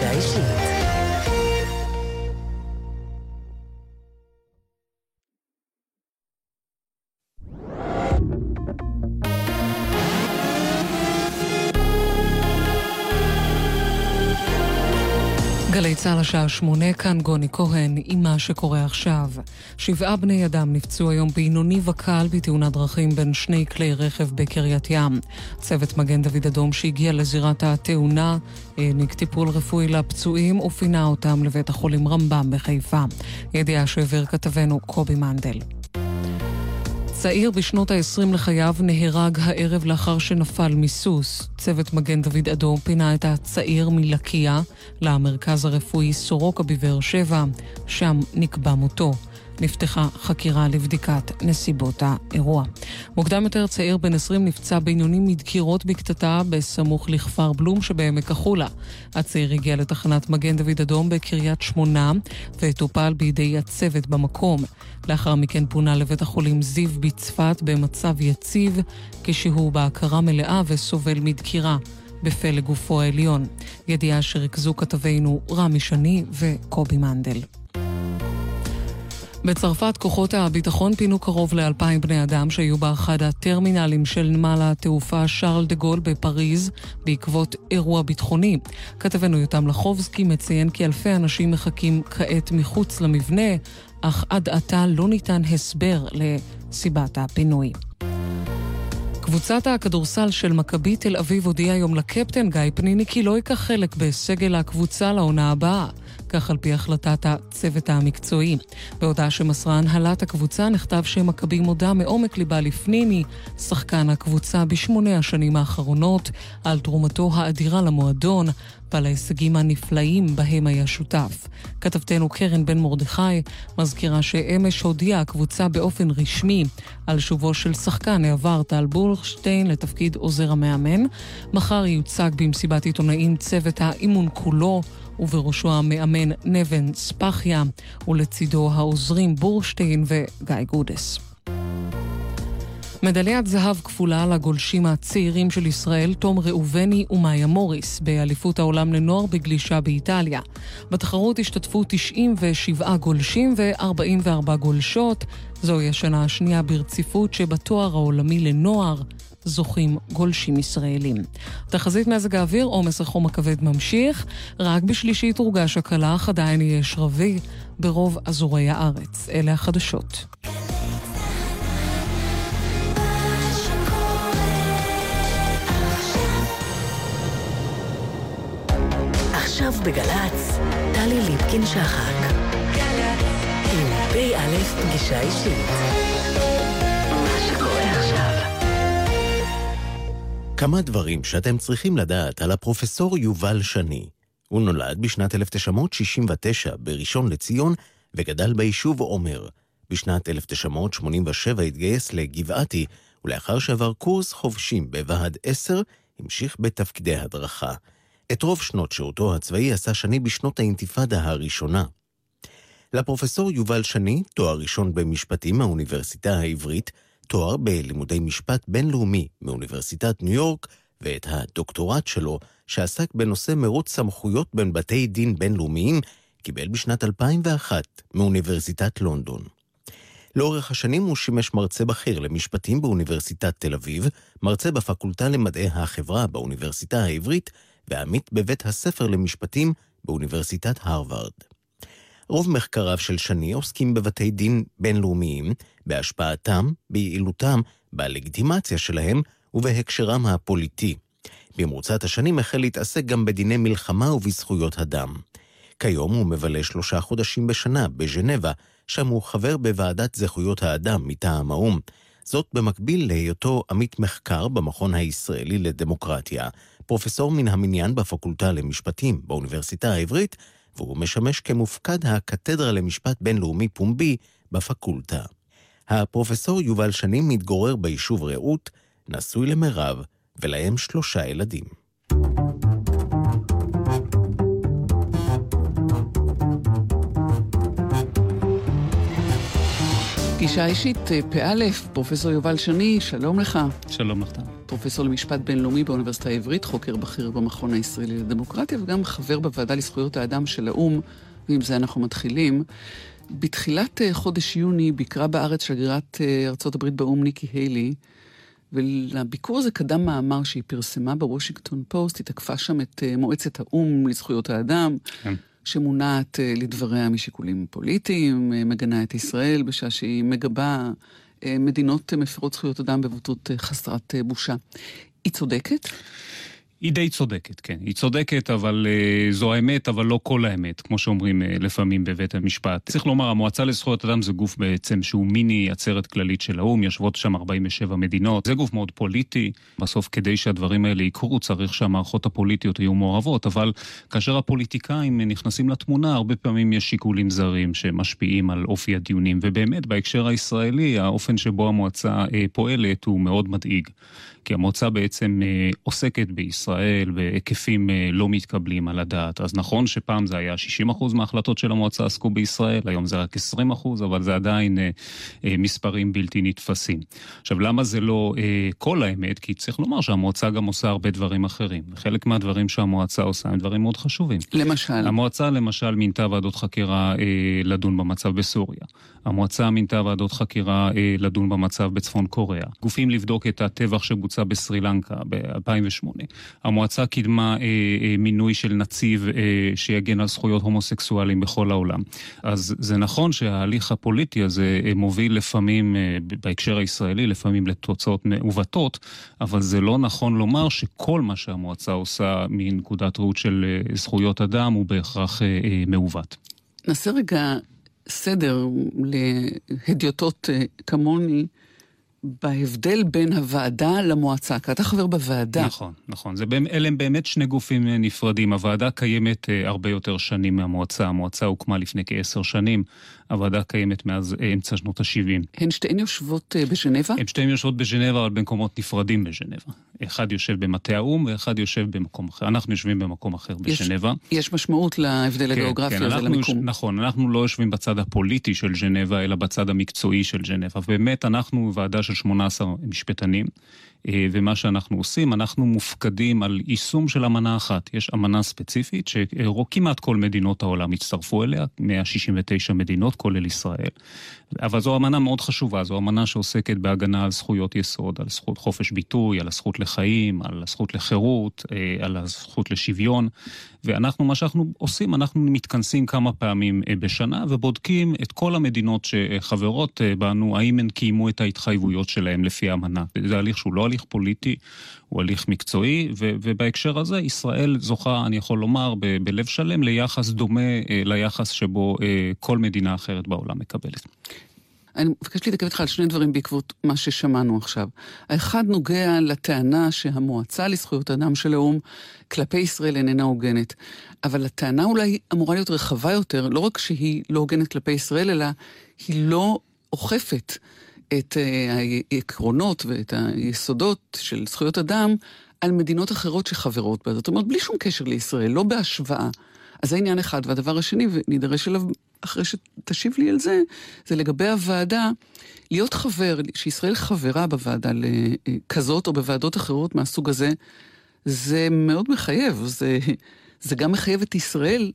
פגישה אישית. גלי צה"ל השעה שמונה, כאן גוני כהן עם מה שקורה עכשיו. שבעה בני אדם נפצעו היום בינוני וקל בתאונת דרכים בין שני כלי רכב בקריית ים. צוות מגן דוד אדום שהגיע לזירת התאונה העניק טיפול רפואי לפצועים ופינה אותם לבית החולים רמב"ם בחיפה. ידיעה שהעביר כתבנו קובי מנדל. צעיר בשנות ה-20 לחייו נהרג הערב לאחר שנפל מסוס. צוות מגן דוד אדום פינה את הצעיר מלקיה למרכז הרפואי סורוקה בבאר שבע, שם נקבע מותו. נפתחה חקירה לבדיקת נסיבות האירוע. מוקדם יותר צעיר בן 20 נפצע בינוני מדקירות בקטטה בסמוך לכפר בלום שבעמק החולה. הצעיר הגיע לתחנת מגן דוד אדום בקריית שמונה וטופל בידי הצוות במקום. לאחר מכן פונה לבית החולים זיו בצפת במצב יציב, כשהוא בהכרה מלאה וסובל מדקירה. בפה לגופו העליון. ידיעה שריכזו כתבינו רמי שני וקובי מנדל. בצרפת כוחות הביטחון פינו קרוב לאלפיים בני אדם שהיו באחד הטרמינלים של נמל התעופה שרל דה גול בפריז בעקבות אירוע ביטחוני. כתבנו יותם לחובסקי מציין כי אלפי אנשים מחכים כעת מחוץ למבנה, אך עד עתה לא ניתן הסבר לסיבת הפינוי. קבוצת הכדורסל של מכבי תל אביב הודיעה היום לקפטן גיא פניני כי לא ייקח חלק בסגל הקבוצה לעונה הבאה. כך על פי החלטת הצוות המקצועי. בהודעה שמסרה הנהלת הקבוצה נכתב שמכבי מודה מעומק ליבה לפניני, שחקן הקבוצה בשמונה השנים האחרונות, על תרומתו האדירה למועדון ועל ההישגים הנפלאים בהם היה שותף. כתבתנו קרן בן מרדכי מזכירה שאמש הודיעה הקבוצה באופן רשמי על שובו של שחקן העבר טל בולכשטיין לתפקיד עוזר המאמן. מחר יוצג במסיבת עיתונאים צוות האימון כולו. ובראשו המאמן נבן ספחיה, ולצידו העוזרים בורשטיין וגיא גודס. מדליית זהב כפולה לגולשים הצעירים של ישראל, תום ראובני ומאיה מוריס, באליפות העולם לנוער בגלישה באיטליה. בתחרות השתתפו 97 גולשים ו-44 גולשות. זוהי השנה השנייה ברציפות שבתואר העולמי לנוער זוכים גולשים ישראלים. תחזית מזג האוויר, עומס החום הכבד ממשיך, רק בשלישית הורגש הקלה, אך עדיין יהיה שרבי ברוב אזורי הארץ. אלה החדשות. עכשיו בגל"צ, טלי ליפקין-שחק. עם פ"א פגישה אישית. כמה דברים שאתם צריכים לדעת על הפרופסור יובל שני. הוא נולד בשנת 1969 בראשון לציון וגדל ביישוב עומר. בשנת 1987 התגייס לגבעתי, ולאחר שעבר קורס חובשים בוועד 10, המשיך בתפקידי הדרכה. את רוב שנות שירותו הצבאי עשה שני בשנות האינתיפאדה הראשונה. לפרופסור יובל שני, תואר ראשון במשפטים מהאוניברסיטה העברית, תואר בלימודי משפט בינלאומי מאוניברסיטת ניו יורק, ואת הדוקטורט שלו, שעסק בנושא מרוץ סמכויות בין בתי דין בינלאומיים, קיבל בשנת 2001 מאוניברסיטת לונדון. לאורך השנים הוא שימש מרצה בכיר למשפטים באוניברסיטת תל אביב, מרצה בפקולטה למדעי החברה באוניברסיטה העברית, ועמית בבית הספר למשפטים באוניברסיטת הרווארד. רוב מחקריו של שני עוסקים בבתי דין בינלאומיים, בהשפעתם, ביעילותם, בלגיטימציה שלהם ובהקשרם הפוליטי. במרוצת השנים החל להתעסק גם בדיני מלחמה ובזכויות אדם. כיום הוא מבלה שלושה חודשים בשנה בז'נבה, שם הוא חבר בוועדת זכויות האדם מטעם האו"ם. זאת במקביל להיותו עמית מחקר במכון הישראלי לדמוקרטיה, פרופסור מן המניין בפקולטה למשפטים באוניברסיטה העברית, והוא משמש כמופקד הקתדרה למשפט בינלאומי פומבי בפקולטה. הפרופסור יובל שנים מתגורר ביישוב רעות, נשוי למירב, ולהם שלושה ילדים. פגישה אישית, פא', פרופסור יובל שני, שלום לך. שלום לך. פרופסור למשפט בינלאומי באוניברסיטה העברית, חוקר בכיר במכון הישראלי לדמוקרטיה, וגם חבר בוועדה לזכויות האדם של האו"ם, ועם זה אנחנו מתחילים. בתחילת אה, חודש יוני ביקרה בארץ שגרירת אה, ארה"ב באו"ם ניקי היילי, ולביקור הזה קדם מאמר שהיא פרסמה בוושינגטון פוסט, היא תקפה שם את אה, מועצת האו"ם לזכויות האדם, כן. שמונעת לדבריה משיקולים פוליטיים, מגנה את ישראל בשעה שהיא מגבה מדינות מפרות זכויות אדם בבוטות חסרת בושה. היא צודקת? היא די צודקת, כן. היא צודקת, אבל uh, זו האמת, אבל לא כל האמת, כמו שאומרים uh, לפעמים בבית המשפט. צריך לומר, המועצה לזכויות אדם זה גוף בעצם שהוא מיני עצרת כללית של האו"ם, יושבות שם 47 מדינות. זה גוף מאוד פוליטי. בסוף, כדי שהדברים האלה יקרו, צריך שהמערכות הפוליטיות יהיו מעורבות, אבל כאשר הפוליטיקאים נכנסים לתמונה, הרבה פעמים יש שיקולים זרים שמשפיעים על אופי הדיונים. ובאמת, בהקשר הישראלי, האופן שבו המועצה uh, פועלת הוא מאוד מדאיג. כי המועצה בעצם אה, עוסקת בישראל בהיקפים אה, לא מתקבלים על הדעת. אז נכון שפעם זה היה 60% מההחלטות של המועצה עסקו בישראל, היום זה רק 20%, אבל זה עדיין אה, מספרים בלתי נתפסים. עכשיו, למה זה לא כל האמת? כי צריך לומר שהמועצה גם עושה הרבה דברים אחרים. וחלק מהדברים שהמועצה עושה הם דברים מאוד חשובים. למשל? המועצה למשל מינתה ועדות חקירה לדון במצב בסוריה. המועצה מינתה ועדות חקירה לדון במצב בצפון קוריאה. גופים לבדוק את הטבח שבוצע המועצה בסרי לנקה ב-2008. המועצה קידמה אה, אה, מינוי של נציב אה, שיגן על זכויות הומוסקסואלים בכל העולם. אז זה נכון שההליך הפוליטי הזה אה, מוביל לפעמים, אה, בהקשר הישראלי, לפעמים לתוצאות מעוותות, אבל זה לא נכון לומר שכל מה שהמועצה עושה מנקודת ראות של אה, זכויות אדם הוא בהכרח אה, אה, מעוות. נעשה רגע סדר להדיוטות אה, כמוני. בהבדל בין הוועדה למועצה, כי אתה חבר בוועדה. נכון, נכון. זה, אלה הם באמת שני גופים אה, נפרדים. הוועדה קיימת uh, הרבה יותר שנים מהמועצה. המועצה הוקמה לפני כעשר שנים. הוועדה קיימת מאז uh, אמצע שנות ה-70. הן שתיהן יושבות uh, בז'נבה? הן שתיהן יושבות בז'נבה, אבל במקומות נפרדים בז'נבה. אחד יושב במטה האו"ם ואחד יושב במקום אחר. אנחנו יושבים במקום אחר בז'נבה. יש, יש משמעות להבדל כן, הגיאוגרפי כן, הזה למיקום. יש, נכון, אנחנו לא יושבים בצד הפוליטי של ז'נבה, אלא בצד המקצועי של ז'נבה. באמת, אנחנו ועדה של 18 משפטנים. אה, ומה שאנחנו עושים, אנחנו מופקדים על יישום של אמנה אחת. יש אמנה ספציפית שכמעט כל מדינות העולם הצטרפו אליה, 169 מדינות, כולל ישראל. אבל זו אמנה מאוד חשובה, זו אמנה שעוסקת בהגנה על זכויות יסוד, על זכות חופש ביטוי, על הזכות לחיים, על הזכות לחירות, אה, על הזכות לשוויון. ואנחנו, מה שאנחנו עושים, אנחנו מתכנסים כמה פעמים אה, בשנה ובודקים את כל המדינות שחברות בנו, האם הן קיימו את ההתחייבויות שלהן לפי האמנה. זה הליך שהוא לא הליך פוליטי, הוא הליך מקצועי, ו- ובהקשר הזה ישראל זוכה, אני יכול לומר, ב- בלב שלם ליחס דומה אה, ליחס שבו אה, כל מדינה אחרת בעולם מקבלת. אני מבקשת להתעכב איתך על שני דברים בעקבות מה ששמענו עכשיו. האחד נוגע לטענה שהמועצה לזכויות אדם של האו"ם כלפי ישראל איננה הוגנת. אבל הטענה אולי אמורה להיות רחבה יותר, לא רק שהיא לא הוגנת כלפי ישראל, אלא היא לא אוכפת את אה, העקרונות ואת היסודות של זכויות אדם על מדינות אחרות שחברות בה. זאת אומרת, בלי שום קשר לישראל, לא בהשוואה. אז זה עניין אחד. והדבר השני, ונידרש אליו אחרי שתשיב לי על זה, זה לגבי הוועדה, להיות חבר, שישראל חברה בוועדה כזאת או בוועדות אחרות מהסוג הזה, זה מאוד מחייב. זה, זה גם מחייב את ישראל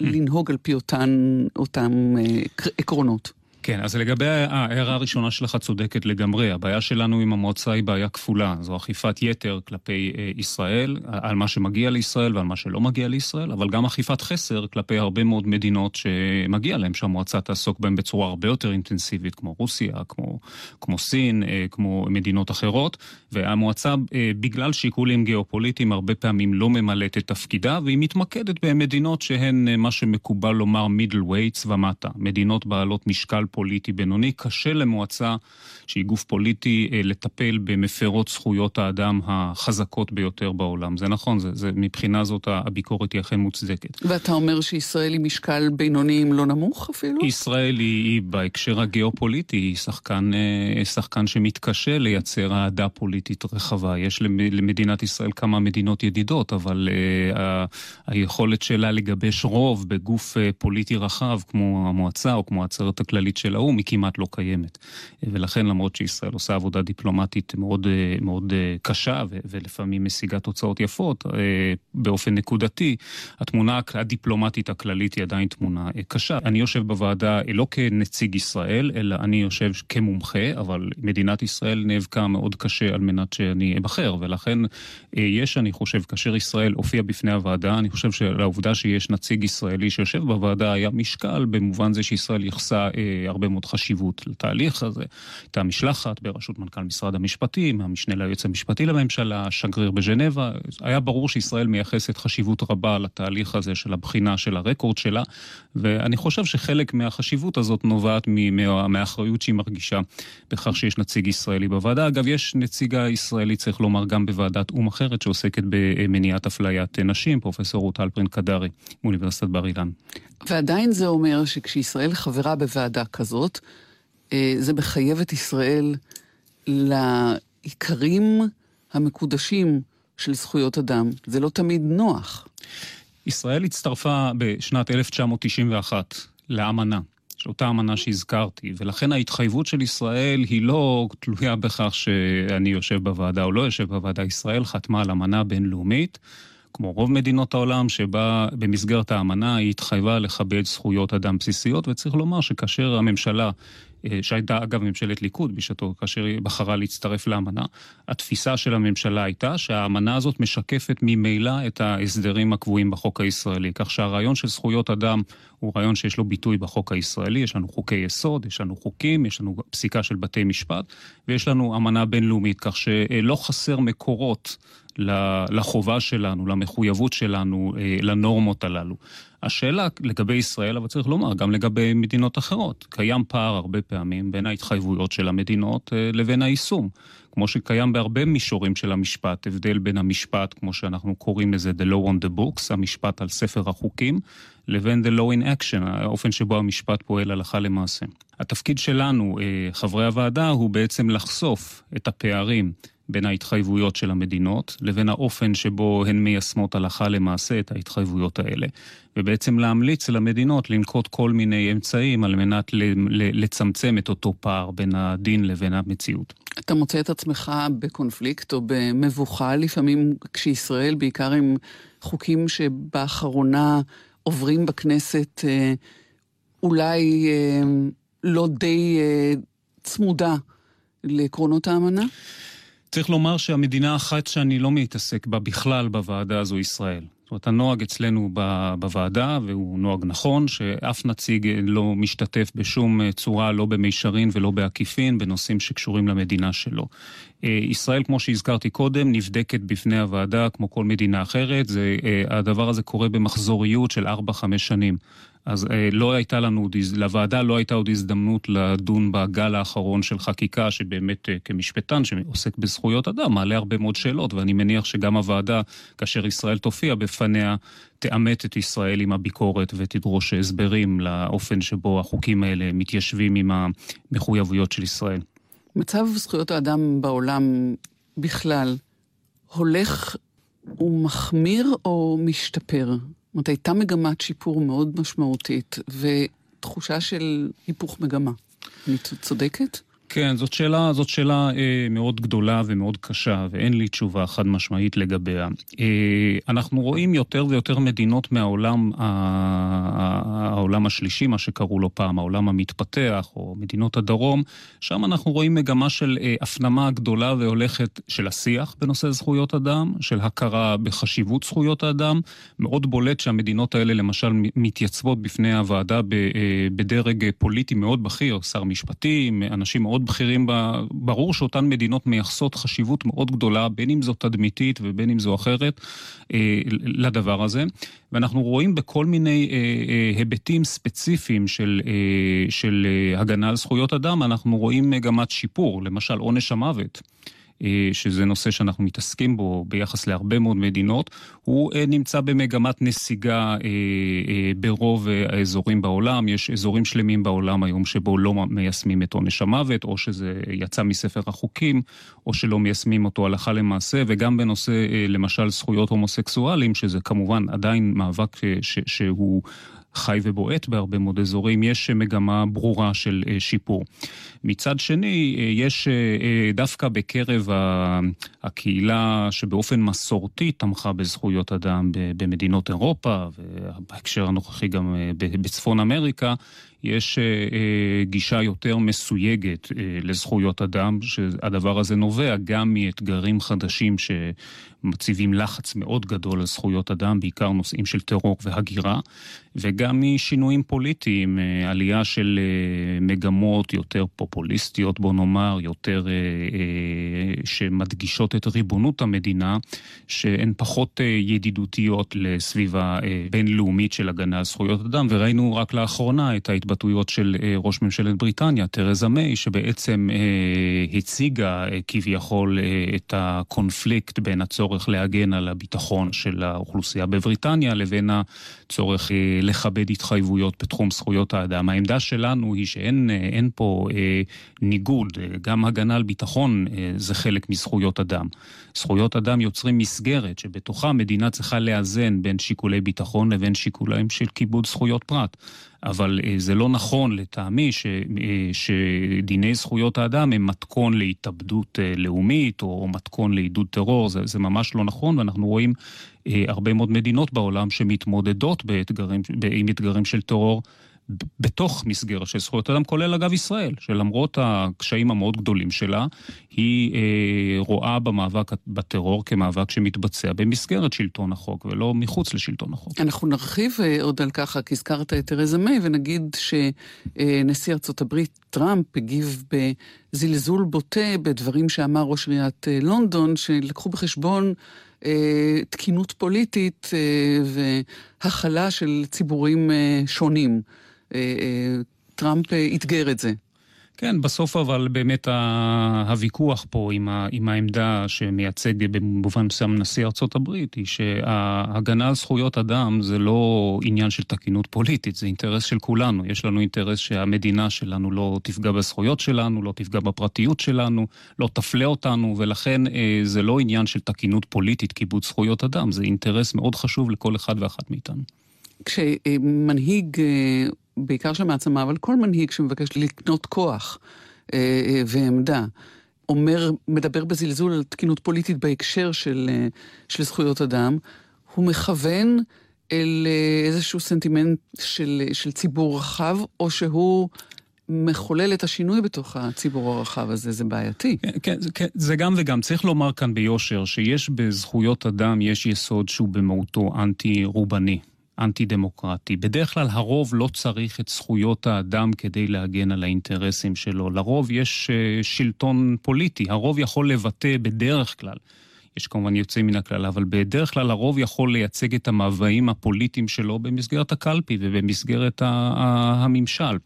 לנהוג על פי אותן, אותם אה, עקרונות. כן, אז לגבי ההערה הראשונה שלך צודקת לגמרי. הבעיה שלנו עם המועצה היא בעיה כפולה. זו אכיפת יתר כלפי אה, ישראל, על מה שמגיע לישראל ועל מה שלא מגיע לישראל, אבל גם אכיפת חסר כלפי הרבה מאוד מדינות שמגיע להם שהמועצה תעסוק בהן בצורה הרבה יותר אינטנסיבית, כמו רוסיה, כמו, כמו סין, אה, כמו מדינות אחרות. והמועצה, אה, בגלל שיקולים גיאופוליטיים, הרבה פעמים לא ממלאת את תפקידה, והיא מתמקדת במדינות שהן מה שמקובל לומר middleweights ומטה. מדינות בעלות משקל פוליטי בינוני. קשה למועצה, שהיא גוף פוליטי, אה, לטפל במפרות זכויות האדם החזקות ביותר בעולם. זה נכון, זה, זה, מבחינה זאת הביקורת היא אכן מוצדקת. ואתה אומר שישראל היא משקל בינוני אם לא נמוך אפילו? ישראל היא, היא בהקשר הגיאופוליטי, היא שחקן, אה, שחקן שמתקשה לייצר אהדה פוליטית רחבה. יש למדינת ישראל כמה מדינות ידידות, אבל uh, היכולת שלה לגבש רוב בגוף פוליטי רחב, כמו המועצה או כמו העצרת הכללית של של האו"ם היא כמעט לא קיימת. ולכן למרות שישראל עושה עבודה דיפלומטית מאוד, מאוד קשה ולפעמים משיגה תוצאות יפות, באופן נקודתי, התמונה הדיפלומטית הכללית היא עדיין תמונה קשה. אני יושב בוועדה לא כנציג ישראל, אלא אני יושב כמומחה, אבל מדינת ישראל נאבקה מאוד קשה על מנת שאני אבחר, ולכן יש, אני חושב, כאשר ישראל הופיע בפני הוועדה, אני חושב שלעובדה שיש נציג ישראלי שיושב בוועדה היה משקל במובן זה שישראל ייחסה אה, הרבה מאוד חשיבות לתהליך הזה. הייתה משלחת בראשות מנכ"ל משרד המשפטים, המשנה ליועץ המשפטי לממשלה, שגריר בז'נבה. היה ברור שישראל מייחסת חשיבות רבה לתהליך הזה של הבחינה של הרקורד שלה, ואני חושב שחלק מהחשיבות הזאת נובעת מה, מהאחריות שהיא מרגישה בכך שיש נציג ישראלי בוועדה. אגב, יש נציגה ישראלית, צריך לומר, גם בוועדת או"ם אחרת שעוסקת במניעת אפליית נשים, פרופסור רות אלפרין קדרי, מאוניברסיטת בר אילן. ועדיין זה אומר שכשישראל חברה בוועדה כזאת, אה, זה מחייב את ישראל לעיקרים המקודשים של זכויות אדם. זה לא תמיד נוח. ישראל הצטרפה בשנת 1991 לאמנה. אותה אמנה שהזכרתי, ולכן ההתחייבות של ישראל היא לא תלויה בכך שאני יושב בוועדה או לא יושב בוועדה. ישראל חתמה על אמנה בינלאומית כמו רוב מדינות העולם, שבה במסגרת האמנה היא התחייבה לכבד זכויות אדם בסיסיות, וצריך לומר שכאשר הממשלה, אה, שהייתה אגב ממשלת ליכוד בשעתו, כאשר היא בחרה להצטרף לאמנה, התפיסה של הממשלה הייתה שהאמנה הזאת משקפת ממילא את ההסדרים הקבועים בחוק הישראלי, כך שהרעיון של זכויות אדם הוא רעיון שיש לו ביטוי בחוק הישראלי, יש לנו חוקי יסוד, יש לנו חוקים, יש לנו פסיקה של בתי משפט, ויש לנו אמנה בינלאומית, כך שלא חסר מקורות. לחובה שלנו, למחויבות שלנו, אה, לנורמות הללו. השאלה לגבי ישראל, אבל צריך לומר, גם לגבי מדינות אחרות. קיים פער הרבה פעמים בין ההתחייבויות של המדינות אה, לבין היישום. כמו שקיים בהרבה מישורים של המשפט, הבדל בין המשפט, כמו שאנחנו קוראים לזה, the law on the books, המשפט על ספר החוקים, לבין the law in action, האופן שבו המשפט פועל הלכה למעשה. התפקיד שלנו, אה, חברי הוועדה, הוא בעצם לחשוף את הפערים בין ההתחייבויות של המדינות לבין האופן שבו הן מיישמות הלכה למעשה את ההתחייבויות האלה. ובעצם להמליץ למדינות לנקוט כל מיני אמצעים על מנת לצמצם את אותו פער בין הדין לבין המציאות. אתה מוצא את עצמך בקונפליקט או במבוכה לפעמים כשישראל, בעיקר עם חוקים שבאחרונה עוברים בכנסת אה, אולי אה, לא די אה, צמודה לעקרונות האמנה? צריך לומר שהמדינה האחת שאני לא מתעסק בה בכלל בוועדה הזו ישראל. זאת אומרת, הנוהג אצלנו בוועדה, והוא נוהג נכון, שאף נציג לא משתתף בשום צורה, לא במישרין ולא בעקיפין, בנושאים שקשורים למדינה שלו. אה, ישראל, כמו שהזכרתי קודם, נבדקת בפני הוועדה כמו כל מדינה אחרת. זה, אה, הדבר הזה קורה במחזוריות של 4-5 שנים. אז אה, לא הייתה לנו, לוועדה לא הייתה עוד הזדמנות לדון בגל האחרון של חקיקה, שבאמת אה, כמשפטן שעוסק בזכויות אדם, מעלה הרבה מאוד שאלות, ואני מניח שגם הוועדה, כאשר ישראל תופיע בפניה, תאמת את ישראל עם הביקורת ותדרוש הסברים לאופן שבו החוקים האלה מתיישבים עם המחויבויות של ישראל. מצב זכויות האדם בעולם בכלל הולך ומחמיר או משתפר? אומרת, הייתה מגמת שיפור מאוד משמעותית, ותחושה של היפוך מגמה. אני צודקת? כן, זאת שאלה, זאת שאלה אה, מאוד גדולה ומאוד קשה, ואין לי תשובה חד משמעית לגביה. אה, אנחנו רואים יותר ויותר מדינות מהעולם העולם השלישי, מה שקראו לו פעם, העולם המתפתח, או מדינות הדרום, שם אנחנו רואים מגמה של אה, הפנמה גדולה והולכת של השיח בנושא זכויות אדם, של הכרה בחשיבות זכויות האדם. מאוד בולט שהמדינות האלה למשל מתייצבות בפני הוועדה אה, בדרג פוליטי מאוד בכיר, שר משפטים, אנשים מאוד... מאוד בכירים בה, ברור שאותן מדינות מייחסות חשיבות מאוד גדולה, בין אם זו תדמיתית ובין אם זו אחרת, אה, לדבר הזה. ואנחנו רואים בכל מיני אה, אה, היבטים ספציפיים של, אה, של אה, הגנה על זכויות אדם, אנחנו רואים מגמת שיפור, למשל עונש המוות. אה, שזה נושא שאנחנו מתעסקים בו ביחס להרבה מאוד מדינות, הוא אה, נמצא במגמת נסיגה אה, ברוב האזורים בעולם. יש אזורים שלמים בעולם היום שבו לא מיישמים את עונש המוות, או שזה יצא מספר החוקים, או שלא מיישמים אותו הלכה למעשה, וגם בנושא, למשל, זכויות הומוסקסואלים, שזה כמובן עדיין מאבק ש- שהוא... חי ובועט בהרבה מאוד אזורים, יש מגמה ברורה של שיפור. מצד שני, יש דווקא בקרב הקהילה שבאופן מסורתי תמכה בזכויות אדם במדינות אירופה, ובהקשר הנוכחי גם בצפון אמריקה, יש גישה יותר מסויגת לזכויות אדם, שהדבר הזה נובע גם מאתגרים חדשים שמציבים לחץ מאוד גדול על זכויות אדם, בעיקר נושאים של טרור והגירה, וגם משינויים פוליטיים, עלייה של מגמות יותר פופוליסטיות, בוא נאמר, יותר שמדגישות את ריבונות המדינה, שהן פחות ידידותיות לסביבה בינלאומית של הגנה על זכויות אדם, וראינו רק לאחרונה את ההתבטאויות של ראש ממשלת בריטניה, תרזה מיי, שבעצם הציגה כביכול את הקונפליקט בין הצורך להגן על הביטחון של האוכלוסייה בבריטניה לבין הצורך לכבד התחייבויות בתחום זכויות האדם. העמדה שלנו היא שאין פה אה, ניגוד, גם הגנה על ביטחון אה, זה חלק מזכויות אדם. זכויות אדם יוצרים מסגרת שבתוכה מדינה צריכה לאזן בין שיקולי ביטחון לבין שיקולים של כיבוד זכויות פרט. אבל אה, זה לא נכון לטעמי ש, אה, שדיני זכויות האדם הם מתכון להתאבדות אה, לאומית או מתכון לעידוד טרור, זה, זה ממש לא נכון, ואנחנו רואים הרבה מאוד מדינות בעולם שמתמודדות באתגרים, עם אתגרים של טרור. בתוך מסגרת של זכויות אדם, כולל אגב ישראל, שלמרות הקשיים המאוד גדולים שלה, היא אה, רואה במאבק בטרור כמאבק שמתבצע במסגרת שלטון החוק, ולא מחוץ לשלטון החוק. אנחנו נרחיב אה, עוד על ככה, כי הזכרת את תרזה מיי, ונגיד שנשיא אה, ארצות הברית טראמפ הגיב בזלזול בוטה בדברים שאמר ראש עיריית אה, לונדון, שלקחו בחשבון אה, תקינות פוליטית אה, והכלה של ציבורים שונים. אה, אה, טראמפ אה, אתגר את זה. כן, בסוף אבל באמת הוויכוח פה עם, ה, עם העמדה שמייצג במובן מסוים נשיא ארצות הברית, היא שההגנה על זכויות אדם זה לא עניין של תקינות פוליטית, זה אינטרס של כולנו. יש לנו אינטרס שהמדינה שלנו לא תפגע בזכויות שלנו, לא תפגע בפרטיות שלנו, לא תפלה אותנו, ולכן זה לא עניין של תקינות פוליטית, כיבוד זכויות אדם, זה אינטרס מאוד חשוב לכל אחד ואחת מאיתנו. כשמנהיג בעיקר של מעצמה, אבל כל מנהיג שמבקש לקנות כוח אה, אה, ועמדה, אומר, מדבר בזלזול על תקינות פוליטית בהקשר של, אה, של זכויות אדם, הוא מכוון אל אה, איזשהו סנטימנט של, של ציבור רחב, או שהוא מחולל את השינוי בתוך הציבור הרחב הזה, זה בעייתי. כן, כן, כן, זה גם וגם. צריך לומר כאן ביושר שיש בזכויות אדם, יש יסוד שהוא במהותו אנטי-רובני. אנטי-דמוקרטי. בדרך כלל הרוב לא צריך את זכויות האדם כדי להגן על האינטרסים שלו. לרוב יש uh, שלטון פוליטי, הרוב יכול לבטא בדרך כלל. יש כמובן יוצאים מן הכלל, אבל בדרך כלל הרוב יכול לייצג את המאוויים הפוליטיים שלו במסגרת הקלפי ובמסגרת הממשל.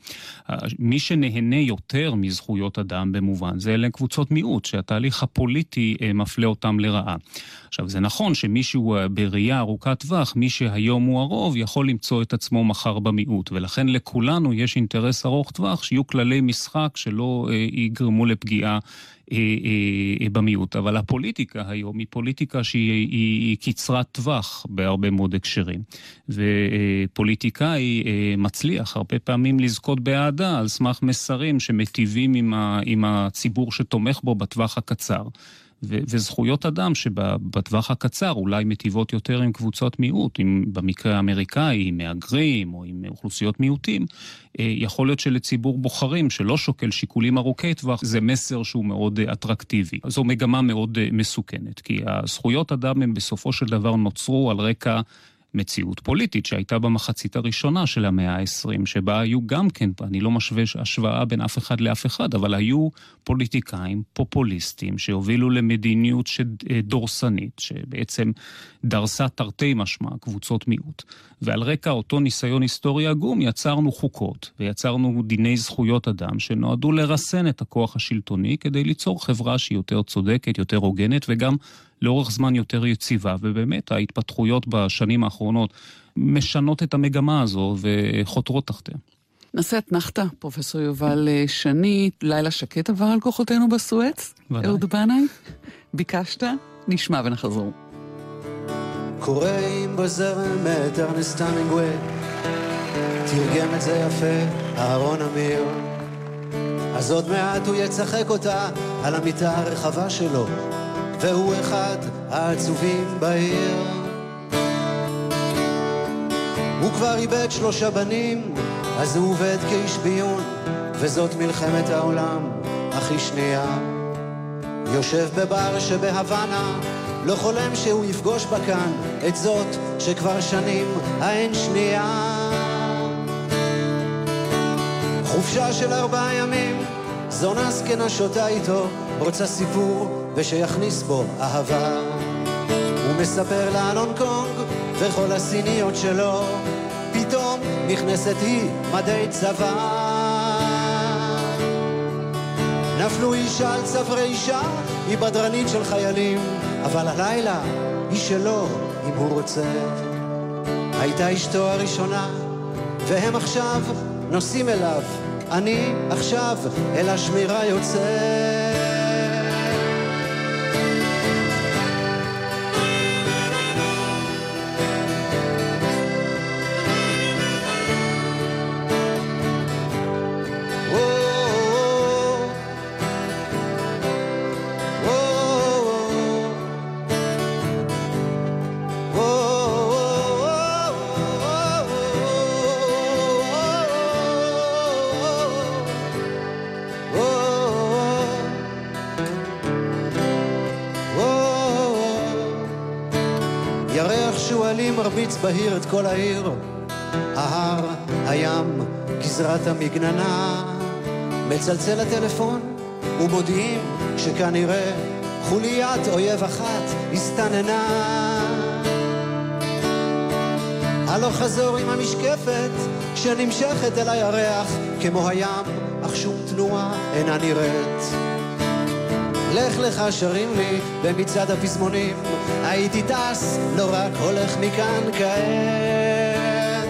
מי שנהנה יותר מזכויות אדם במובן זה אלה קבוצות מיעוט, שהתהליך הפוליטי אה, מפלה אותם לרעה. עכשיו, זה נכון שמישהו אה, בראייה ארוכת טווח, מי שהיום הוא הרוב, יכול למצוא את עצמו מחר במיעוט, ולכן לכולנו יש אינטרס ארוך טווח שיהיו כללי משחק שלא אה, יגרמו לפגיעה במיעוט. אבל הפוליטיקה היום היא פוליטיקה שהיא היא, היא קצרת טווח בהרבה מאוד הקשרים. ופוליטיקאי אה, מצליח הרבה פעמים לזכות באהדה על סמך מסרים שמטיבים עם, ה, עם הציבור שתומך בו בטווח הקצר. ו- וזכויות אדם שבטווח הקצר אולי מטיבות יותר עם קבוצות מיעוט, אם במקרה האמריקאי עם מהגרים או עם אוכלוסיות מיעוטים, אה, יכול להיות שלציבור בוחרים שלא שוקל שיקולים ארוכי טווח, זה מסר שהוא מאוד אה, אטרקטיבי. זו מגמה מאוד אה, מסוכנת, כי הזכויות אדם הם בסופו של דבר נוצרו על רקע מציאות פוליטית שהייתה במחצית הראשונה של המאה ה-20, שבה היו גם כן, אני לא משווה השוואה בין אף אחד לאף אחד, אבל היו פוליטיקאים פופוליסטים שהובילו למדיניות דורסנית, שבעצם דרסה תרתי משמע קבוצות מיעוט. ועל רקע אותו ניסיון היסטורי עגום יצרנו חוקות ויצרנו דיני זכויות אדם שנועדו לרסן את הכוח השלטוני כדי ליצור חברה שהיא יותר צודקת, יותר הוגנת וגם לאורך זמן יותר יציבה, ובאמת ההתפתחויות בשנים האחרונות משנות את המגמה הזו וחותרות תחתיה. נעשה אתנחתא, פרופ' יובל אה, שני, לילה שקט עבר על כוחותינו בסואץ? אהוד בנאי? ביקשת? נשמע ונחזור. קוראים בזרם את ארנסט המינגווי תרגם את זה יפה אהרון אמיר. אז עוד מעט הוא יצחק אותה על המיטה הרחבה שלו, והוא אחד העצובים בעיר. הוא כבר איבד שלושה בנים, אז הוא עובד כאיש ביון, וזאת מלחמת העולם הכי שנייה. יושב בבר שבהוואנה, לא חולם שהוא יפגוש בה כאן את זאת שכבר שנים האין שנייה. חופשה של ארבעה ימים, זונה זקנה שותה איתו, רוצה סיפור ושיכניס בו אהבה. הוא מספר הונג קונג וכל הסיניות שלו, פתאום נכנסת היא מדי צבא. נפלו אישה על צווארי אישה, היא בדרנית של חיילים, אבל הלילה היא שלו אם הוא רוצה. הייתה אשתו הראשונה, והם עכשיו נוסעים אליו, אני עכשיו אל השמירה יוצא. מרביץ בהיר את כל העיר, ההר, הים, גזרת המגננה. מצלצל הטלפון ומודיעים שכנראה חוליית אויב אחת הסתננה. הלוך חזור עם המשקפת שנמשכת אל הירח כמו הים, אך שום תנועה אינה נראית. לך לך שרים לי במצעד הפזמונים הייתי טס, לא רק הולך מכאן כעת.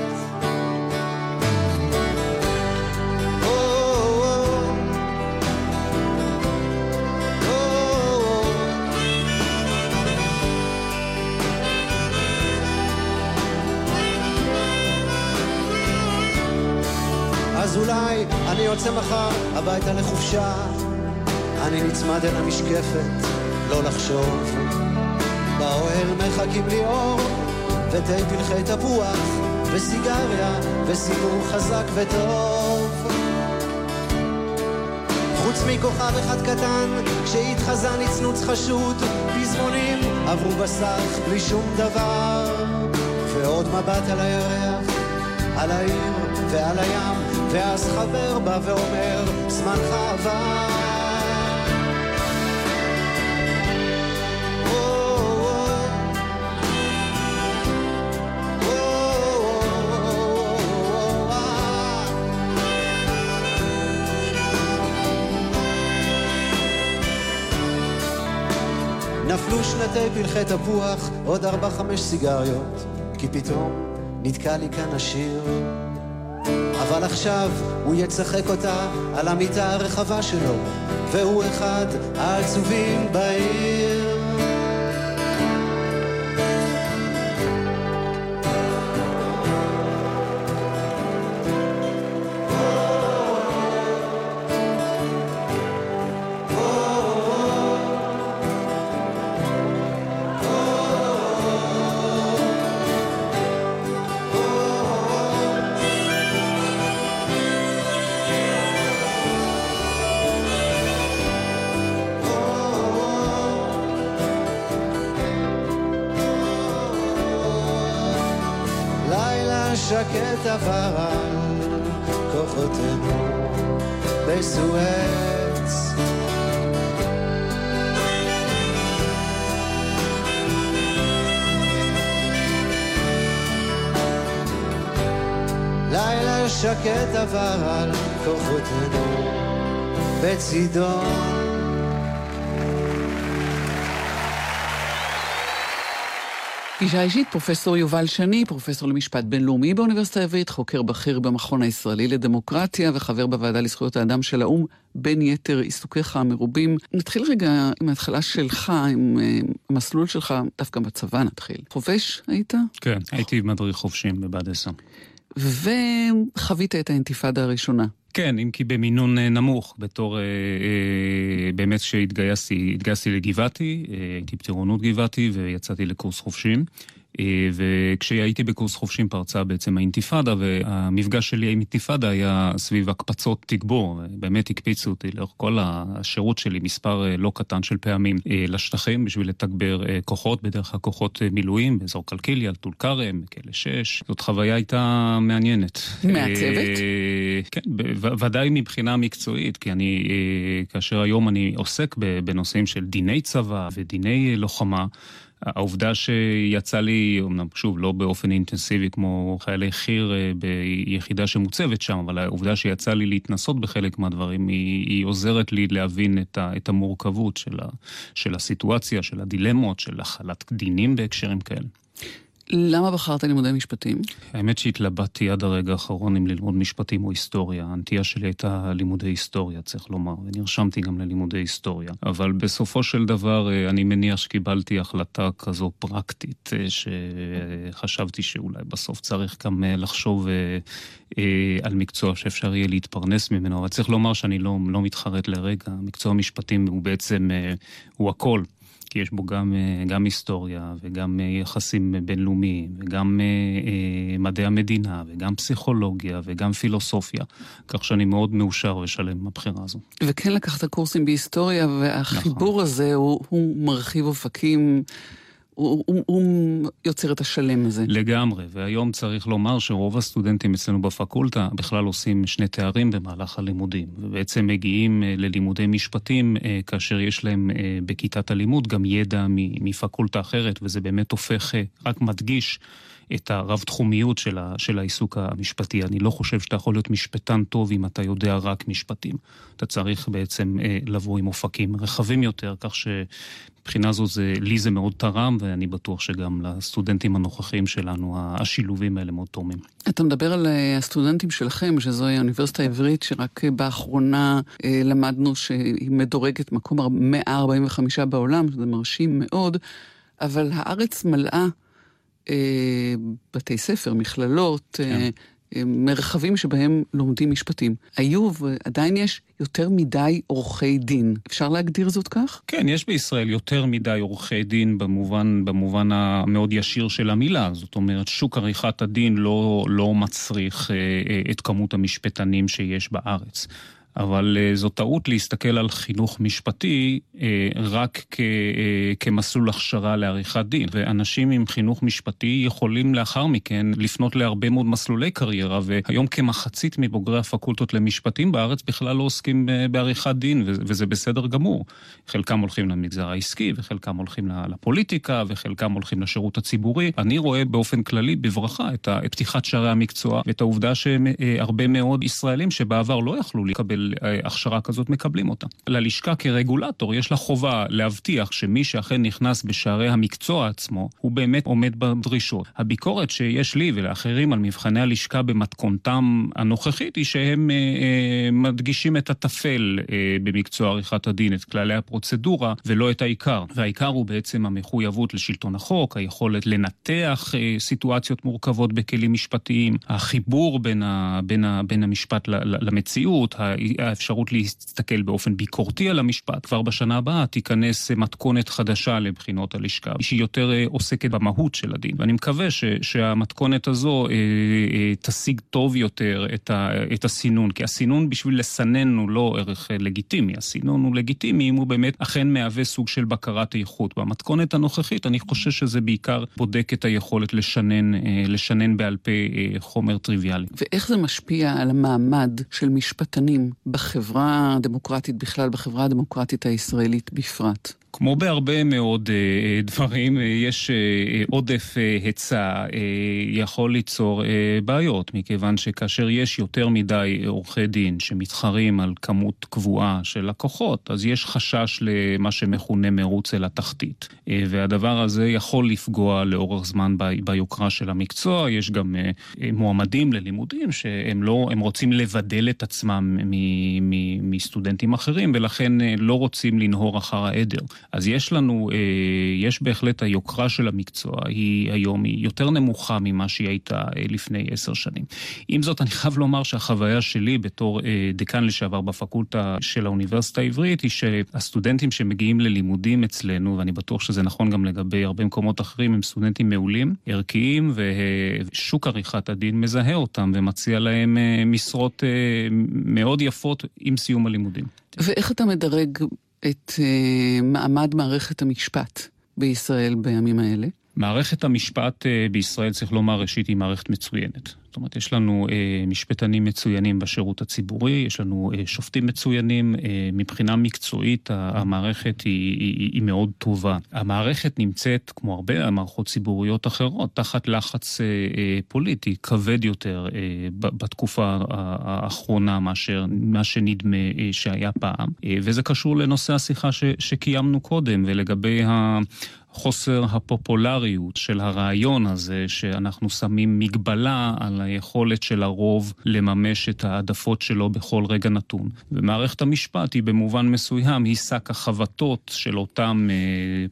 אז אולי אני יוצא מחר הביתה לחופשה. אני נצמד אל המשקפת, לא לחשוב. באוהל מחכים לי אור, ותה פלחי תפוח, וסיגריה, וסיפור חזק וטוב. חוץ מכוכב אחד קטן, שהתחזה נצנוץ חשוד, פזמונים עברו בסך בלי שום דבר. ועוד מבט על הירח, על העיר ועל הים, ואז חבר בא ואומר, זמנך עבר. נפלו שנתי פלחי תפוח, עוד ארבע חמש סיגריות, כי פתאום נתקע לי כאן השיר. אבל עכשיו הוא יצחק אותה על המיטה הרחבה שלו, והוא אחד העצובים בעיר. פגישה אישית, פרופסור יובל שני, פרופסור למשפט בינלאומי באוניברסיטה העברית, חוקר בכיר במכון הישראלי לדמוקרטיה וחבר בוועדה לזכויות האדם של האו"ם, בין יתר עיסוקיך המרובים. נתחיל רגע עם ההתחלה שלך, עם uh, המסלול שלך, דווקא בצבא נתחיל. חובש היית? כן, הייתי מדריך חובשים בבה"ד 10. וחווית את האינתיפאדה הראשונה. כן, אם כי במינון אה, נמוך, בתור, אה, אה, באמת כשהתגייסתי, התגייסתי לגבעתי, אה, הייתי בטירונות גבעתי ויצאתי לקורס חובשים. אה, וכשהייתי בקורס חובשים פרצה בעצם האינתיפאדה, והמפגש שלי עם אינתיפאדה היה סביב הקפצות תגבור. באמת הקפיצו אותי לאורך כל השירות שלי, מספר אה, לא קטן של פעמים, אה, לשטחים בשביל לתגבר כוחות, בדרך כלל כוחות מילואים, באזור קלקיליה, טול כרם, כלא 6. זאת חוויה הייתה מעניינת. מעצבת? כן, ודאי מבחינה מקצועית, כי אני, כאשר היום אני עוסק בנושאים של דיני צבא ודיני לוחמה, העובדה שיצא לי, אמנם שוב, לא באופן אינטנסיבי כמו חיילי חי"ר אה, ביחידה שמוצבת שם, אבל העובדה שיצא לי להתנסות בחלק מהדברים, היא, היא עוזרת לי להבין את, ה, את המורכבות של, ה, של הסיטואציה, של הדילמות, של החלת דינים בהקשרים כאלה. למה בחרת לימודי משפטים? האמת שהתלבטתי עד הרגע האחרון אם ללמוד משפטים או היסטוריה. הנטייה שלי הייתה לימודי היסטוריה, צריך לומר, ונרשמתי גם ללימודי היסטוריה. אבל בסופו של דבר, אה, אני מניח שקיבלתי החלטה כזו פרקטית, אה, שחשבתי שאולי בסוף צריך גם אה, לחשוב על מקצוע שאפשר יהיה להתפרנס ממנו. אבל צריך לומר שאני לא, לא מתחרט לרגע, מקצוע המשפטים הוא בעצם, הוא הכל. כי יש בו גם, אה, גם היסטוריה וגם אה, יחסים בינלאומיים וגם אה, מדעי המדינה וגם פסיכולוגיה וגם פילוסופיה, כך שאני מאוד מאושר ושלם עם הבחירה הזו. וכן לקחת קורסים בהיסטוריה, והחיבור נכון. הזה הוא, הוא מרחיב אופקים. הוא, הוא, הוא יוצר את השלם הזה. לגמרי, והיום צריך לומר שרוב הסטודנטים אצלנו בפקולטה בכלל עושים שני תארים במהלך הלימודים, ובעצם מגיעים אה, ללימודי משפטים אה, כאשר יש להם אה, בכיתת הלימוד גם ידע מפקולטה אחרת, וזה באמת הופך, רק מדגיש את הרב-תחומיות של, ה, של העיסוק המשפטי. אני לא חושב שאתה יכול להיות משפטן טוב אם אתה יודע רק משפטים. אתה צריך בעצם אה, לבוא עם אופקים רחבים יותר, כך שמבחינה זו זה, לי זה מאוד תרם, ואני בטוח שגם לסטודנטים הנוכחיים שלנו השילובים האלה מאוד תורמים. אתה מדבר על אה, הסטודנטים שלכם, שזוהי האוניברסיטה העברית, שרק באחרונה אה, למדנו שהיא מדורגת מקום 145 בעולם, שזה מרשים מאוד, אבל הארץ מלאה אה, בתי ספר, מכללות, אה, כן. אה, מרחבים שבהם לומדים משפטים. היו ועדיין יש יותר מדי עורכי דין. אפשר להגדיר זאת כך? כן, יש בישראל יותר מדי עורכי דין במובן, במובן המאוד ישיר של המילה. זאת אומרת, שוק עריכת הדין לא, לא מצריך את כמות המשפטנים שיש בארץ. אבל uh, זו טעות להסתכל על חינוך משפטי uh, רק כ, uh, כמסלול הכשרה לעריכת דין. ואנשים עם חינוך משפטי יכולים לאחר מכן לפנות להרבה מאוד מסלולי קריירה, והיום כמחצית מבוגרי הפקולטות למשפטים בארץ בכלל לא עוסקים בעריכת דין, וזה בסדר גמור. חלקם הולכים למגזר העסקי, וחלקם הולכים לפוליטיקה, וחלקם הולכים לשירות הציבורי. אני רואה באופן כללי בברכה את פתיחת שערי המקצוע, ואת העובדה שהרבה מאוד ישראלים שבעבר לא יכלו לקבל של אה, הכשרה כזאת מקבלים אותה. ללשכה כרגולטור יש לה חובה להבטיח שמי שאכן נכנס בשערי המקצוע עצמו, הוא באמת עומד בדרישות. הביקורת שיש לי ולאחרים על מבחני הלשכה במתכונתם הנוכחית היא שהם אה, אה, מדגישים את הטפל אה, במקצוע עריכת הדין, את כללי הפרוצדורה, ולא את העיקר. והעיקר הוא בעצם המחויבות לשלטון החוק, היכולת לנתח אה, סיטואציות מורכבות בכלים משפטיים, החיבור בין, ה, בין, ה, בין המשפט למציאות, האפשרות להסתכל באופן ביקורתי על המשפט. כבר בשנה הבאה תיכנס מתכונת חדשה לבחינות הלשכה, שהיא יותר אה, עוסקת במהות של הדין. ואני מקווה ש, שהמתכונת הזו אה, אה, תשיג טוב יותר את, ה, את הסינון, כי הסינון בשביל לסנן הוא לא ערך לגיטימי, הסינון הוא לגיטימי אם הוא באמת אכן מהווה סוג של בקרת איכות. במתכונת הנוכחית אני חושב שזה בעיקר בודק את היכולת לשנן, אה, לשנן בעל פה אה, חומר טריוויאלי. ואיך זה משפיע על המעמד של משפטנים בחברה הדמוקרטית בכלל, בחברה הדמוקרטית הישראלית בפרט? כמו בהרבה מאוד uh, דברים, uh, יש uh, עודף uh, היצע uh, יכול ליצור uh, בעיות, מכיוון שכאשר יש יותר מדי עורכי דין שמתחרים על כמות קבועה של לקוחות, אז יש חשש למה שמכונה מרוץ אל התחתית. Uh, והדבר הזה יכול לפגוע לאורך זמן ב- ביוקרה של המקצוע. יש גם uh, מועמדים ללימודים שהם לא, רוצים לבדל את עצמם מ- מ- מסטודנטים אחרים, ולכן uh, לא רוצים לנהור אחר העדר. אז יש לנו, אה, יש בהחלט היוקרה של המקצוע, היא היום היא יותר נמוכה ממה שהיא הייתה אה, לפני עשר שנים. עם זאת, אני חייב לומר שהחוויה שלי בתור אה, דיקן לשעבר בפקולטה של האוניברסיטה העברית, היא שהסטודנטים שמגיעים ללימודים אצלנו, ואני בטוח שזה נכון גם לגבי הרבה מקומות אחרים, הם סטודנטים מעולים, ערכיים, ושוק עריכת הדין מזהה אותם ומציע להם משרות מאוד יפות עם סיום הלימודים. ואיך אתה מדרג את uh, מעמד מערכת המשפט בישראל בימים האלה? מערכת המשפט uh, בישראל, צריך לומר, ראשית, היא מערכת מצוינת. זאת אומרת, יש לנו אה, משפטנים מצוינים בשירות הציבורי, יש לנו אה, שופטים מצוינים. אה, מבחינה מקצועית המערכת היא, היא, היא מאוד טובה. המערכת נמצאת, כמו הרבה מערכות ציבוריות אחרות, תחת לחץ אה, אה, פוליטי כבד יותר אה, בתקופה האחרונה מאשר מה שנדמה אה, שהיה פעם. אה, וזה קשור לנושא השיחה ש, שקיימנו קודם, ולגבי ה... חוסר הפופולריות של הרעיון הזה שאנחנו שמים מגבלה על היכולת של הרוב לממש את העדפות שלו בכל רגע נתון. ומערכת המשפט היא במובן מסוים, היא שק החבטות של אותם אה,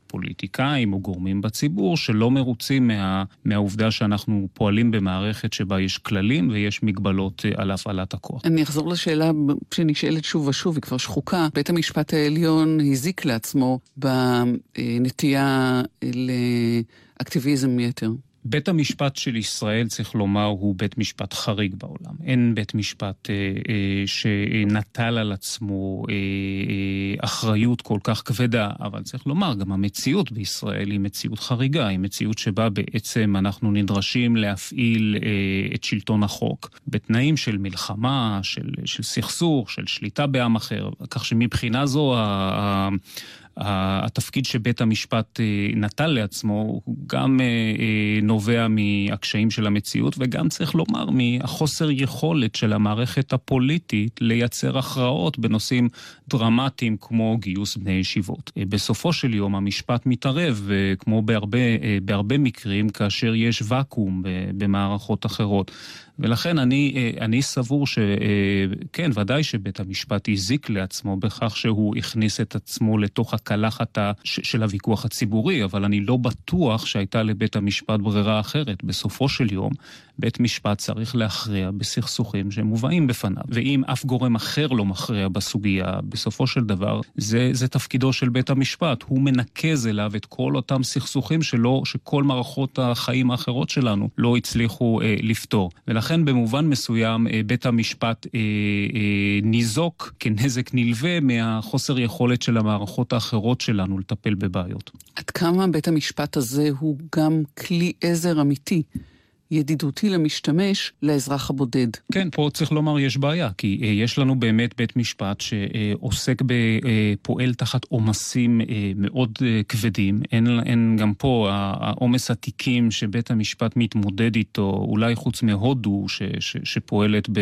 פוליטיקאים או גורמים בציבור שלא מרוצים מה, מהעובדה שאנחנו פועלים במערכת שבה יש כללים ויש מגבלות אה, על הפעלת הכוח. אני אחזור לשאלה שנשאלת שוב ושוב, היא כבר שחוקה. בית המשפט העליון הזיק לעצמו בנטייה לאקטיביזם יתר. בית המשפט של ישראל, צריך לומר, הוא בית משפט חריג בעולם. אין בית משפט אה, אה, שנטל על עצמו אה, אה, אחריות כל כך כבדה, אבל צריך לומר, גם המציאות בישראל היא מציאות חריגה, היא מציאות שבה בעצם אנחנו נדרשים להפעיל אה, את שלטון החוק בתנאים של מלחמה, של, של סכסוך, של שליטה בעם אחר, כך שמבחינה זו ה, ה, התפקיד שבית המשפט אה, נטל לעצמו הוא גם אה, אה, נובע מהקשיים של המציאות וגם צריך לומר מהחוסר יכולת של המערכת הפוליטית לייצר הכרעות בנושאים דרמטיים כמו גיוס בני ישיבות. בסופו של יום המשפט מתערב, כמו בהרבה, בהרבה מקרים, כאשר יש ואקום במערכות אחרות. ולכן אני, אני סבור שכן, ודאי שבית המשפט הזיק לעצמו בכך שהוא הכניס את עצמו לתוך הקלחת של הוויכוח הציבורי, אבל אני לא בטוח שהייתה לבית המשפט ברירה אחרת. בסופו של יום, בית משפט צריך להכריע בסכסוכים שמובאים בפניו. ואם אף גורם אחר לא מכריע בסוגיה, בסופו של דבר, זה, זה תפקידו של בית המשפט. הוא מנקז אליו את כל אותם סכסוכים שלא, שכל מערכות החיים האחרות שלנו לא הצליחו אה, לפתור. ולכן במובן מסוים אה, בית המשפט אה, אה, ניזוק כנזק נלווה מהחוסר יכולת של המערכות האחרות שלנו לטפל בבעיות. עד כמה בית המשפט הזה הוא גם כלי עזר אמיתי? ידידותי למשתמש לאזרח הבודד. כן, פה צריך לומר יש בעיה, כי אה, יש לנו באמת בית משפט שעוסק, ב, אה, פועל תחת עומסים אה, מאוד כבדים. אין, אין גם פה העומס התיקים שבית המשפט מתמודד איתו, אולי חוץ מהודו ש, ש, שפועלת ב,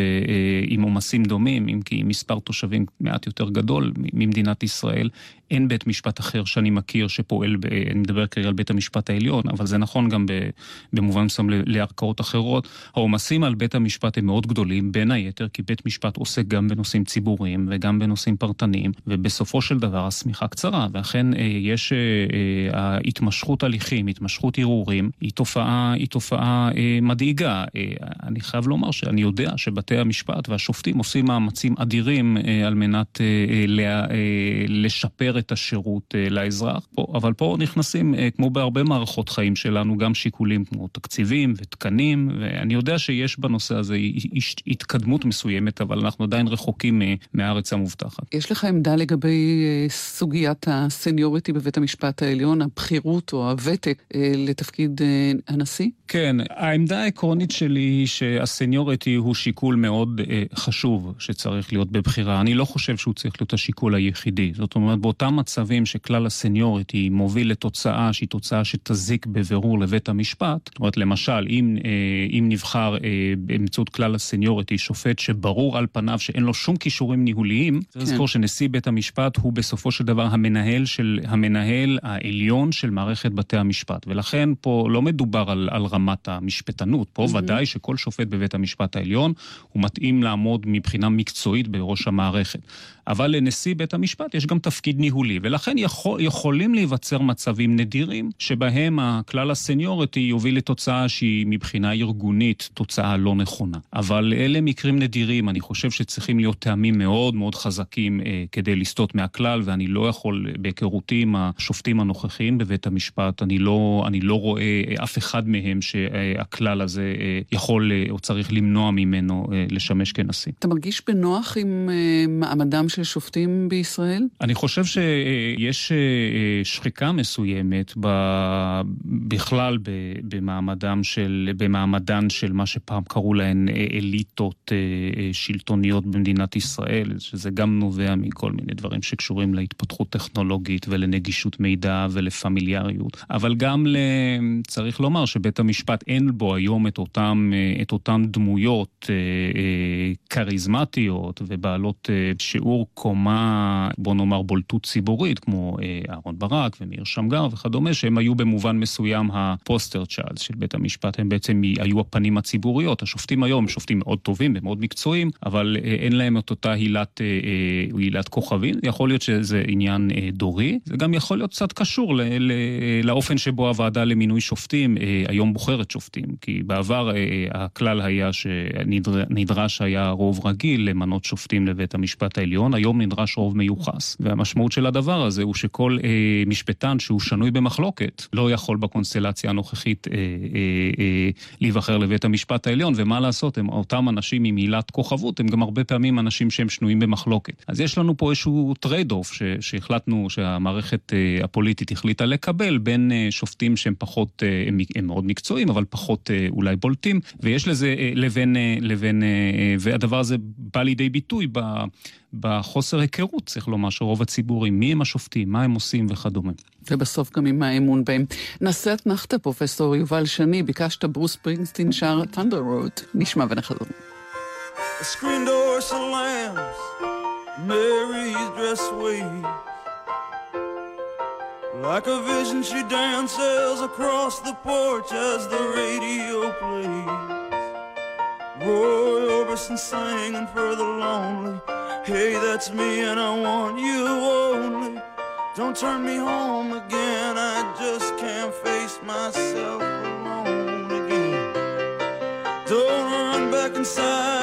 עם עומסים דומים, אם כי מספר תושבים מעט יותר גדול ממדינת ישראל. אין בית משפט אחר שאני מכיר שפועל, ב, אני מדבר כרגע על בית המשפט העליון, אבל זה נכון גם במובן מסוים לערכאות אחרות. העומסים על בית המשפט הם מאוד גדולים, בין היתר כי בית משפט עוסק גם בנושאים ציבוריים וגם בנושאים פרטניים, ובסופו של דבר השמיכה קצרה, ואכן אה, יש אה, אה, ההתמשכות הליכים, התמשכות ערעורים, היא תופעה, היא תופעה מדאיגה. אני חייב לומר שאני יודע שבתי המשפט והשופטים עושים מאמצים אדירים על מנת לשפר את השירות לאזרח, אבל פה נכנסים, כמו בהרבה מערכות חיים שלנו, גם שיקולים כמו תקציבים ותקנים. תקנים, ואני יודע שיש בנושא הזה התקדמות מסוימת, אבל אנחנו עדיין רחוקים מהארץ המובטחת. יש לך עמדה לגבי אה, סוגיית הסניוריטי בבית המשפט העליון, הבכירות או הוותק אה, לתפקיד אה, הנשיא? כן, העמדה העקרונית שלי היא שהסניוריטי הוא שיקול מאוד חשוב שצריך להיות בבחירה. אני לא חושב שהוא צריך להיות השיקול היחידי. זאת אומרת, באותם מצבים שכלל הסניוריטי מוביל לתוצאה שהיא תוצאה שתזיק בבירור לבית המשפט, זאת אומרת, למשל, אם, אם נבחר באמצעות כלל הסניוריטי שופט שברור על פניו שאין לו שום כישורים ניהוליים, צריך כן. לזכור שנשיא בית המשפט הוא בסופו של דבר המנהל, של, המנהל העליון של מערכת בתי המשפט. ולכן פה לא מדובר על, על רמת המשפטנות, פה mm-hmm. ודאי שכל שופט בבית המשפט העליון הוא מתאים לעמוד מבחינה מקצועית בראש המערכת. אבל לנשיא בית המשפט יש גם תפקיד ניהולי, ולכן יכול, יכולים להיווצר מצבים נדירים שבהם הכלל הסניוריטי יוביל לתוצאה שהיא מבחינה ארגונית תוצאה לא נכונה. אבל אלה מקרים נדירים, אני חושב שצריכים להיות טעמים מאוד מאוד חזקים אה, כדי לסטות מהכלל, ואני לא יכול, בהיכרותי עם השופטים הנוכחיים בבית המשפט, אני לא, אני לא רואה אף אחד מהם שהכלל הזה אה, יכול אה, או צריך למנוע ממנו אה, לשמש כנשיא. אתה מרגיש בנוח עם אה, מעמדם של שופטים בישראל? אני חושב שיש אה, אה, שחיקה מסוימת ב... בכלל במעמדם של, במעמדן של מה שפעם קראו להן אה, אליטות שלטוניות במדינת ישראל, שזה גם נובע מכל מיני דברים שקשורים להתפתחות טכנולוגית ולנגישות מידע ולפמיליאריות. אבל גם צריך לומר שבית המשפט אין בו היום את אותם, את אותם דמויות כריזמטיות ובעלות שיעור קומה, בוא נאמר, בולטות ציבורית, כמו אה, אהרן ברק ומאיר שמגר וכדומה, שהם היו במובן מסוים הפוסטר צ'אלס של בית המשפט, הם בעצם היו הפנים הציבוריות. השופטים היום הם שופטים מאוד טובים ומאוד מקצועיים, אבל אה, אין להם את אותה הילת, אה, הילת כוכבים. יכול להיות שזה עניין דורי, זה גם יכול להיות קצת קשור ל, ל, לאופן שבו הוועדה למינוי שופטים היום בוחרת שופטים, כי בעבר הכלל היה שנדרש היה רוב רגיל למנות שופטים לבית המשפט העליון. היום נדרש רוב מיוחס. והמשמעות של הדבר הזה הוא שכל אה, משפטן שהוא שנוי במחלוקת לא יכול בקונסטלציה הנוכחית אה, אה, אה, להיבחר לבית המשפט העליון, ומה לעשות, הם אותם אנשים עם הילת כוכבות, הם גם הרבה פעמים אנשים שהם שנויים במחלוקת. אז יש לנו פה איזשהו trade-off שהחלטנו, שהמערכת אה, הפוליטית החליטה לקבל בין אה, שופטים שהם פחות, אה, הם, הם מאוד מקצועיים, אבל פחות אה, אולי בולטים, ויש לזה אה, לבין, אה, לבין, אה, אה והדבר הזה בא לידי ביטוי ב... בחוסר היכרות, צריך לומר, של רוב הציבורי, מי הם השופטים, מה הם עושים וכדומה. ובסוף גם עם האמון בהם. נעשה אתנחתא, פרופסור יובל שני, ביקשת ברוס פרינגסטין שר Thunder Road, נשמע ונחזור. Like a vision, she dances across the porch as the radio plays. Roy Orbison singing for the lonely. Hey, that's me, and I want you only. Don't turn me home again, I just can't face myself alone again. Don't run back inside,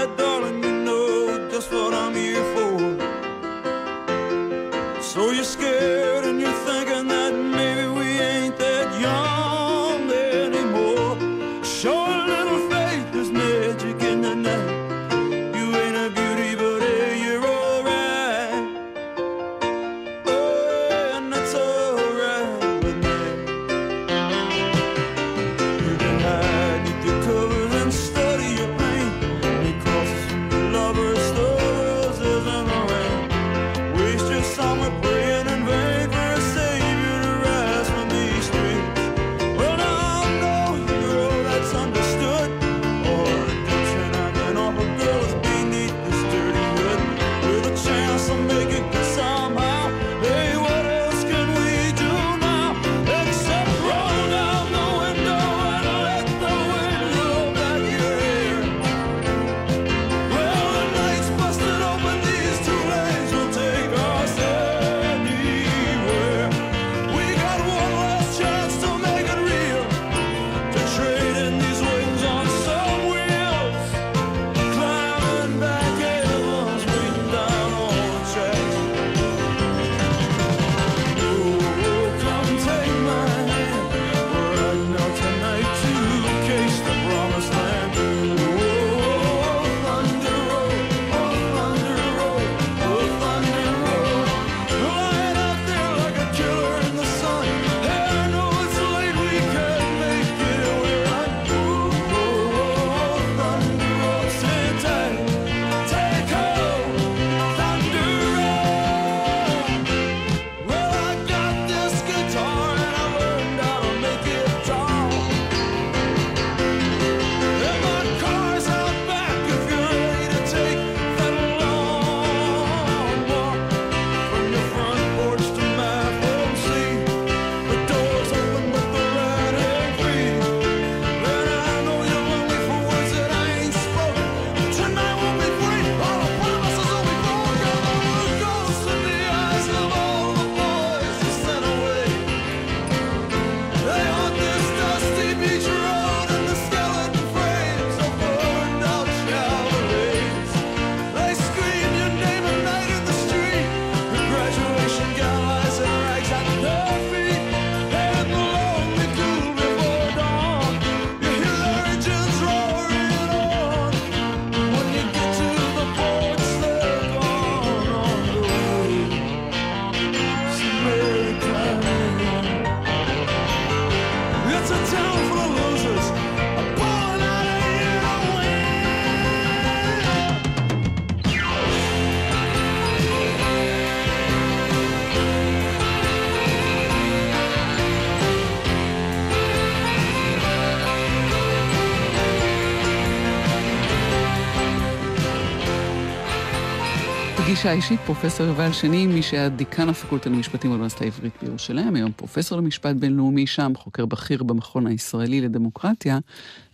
פגישה אישית, פרופסור יובל שני, מי שהיה דיקן הפקולטה למשפטים באוניברסיטה העברית בירושלים, היום פרופסור למשפט בינלאומי שם, חוקר בכיר במכון הישראלי לדמוקרטיה,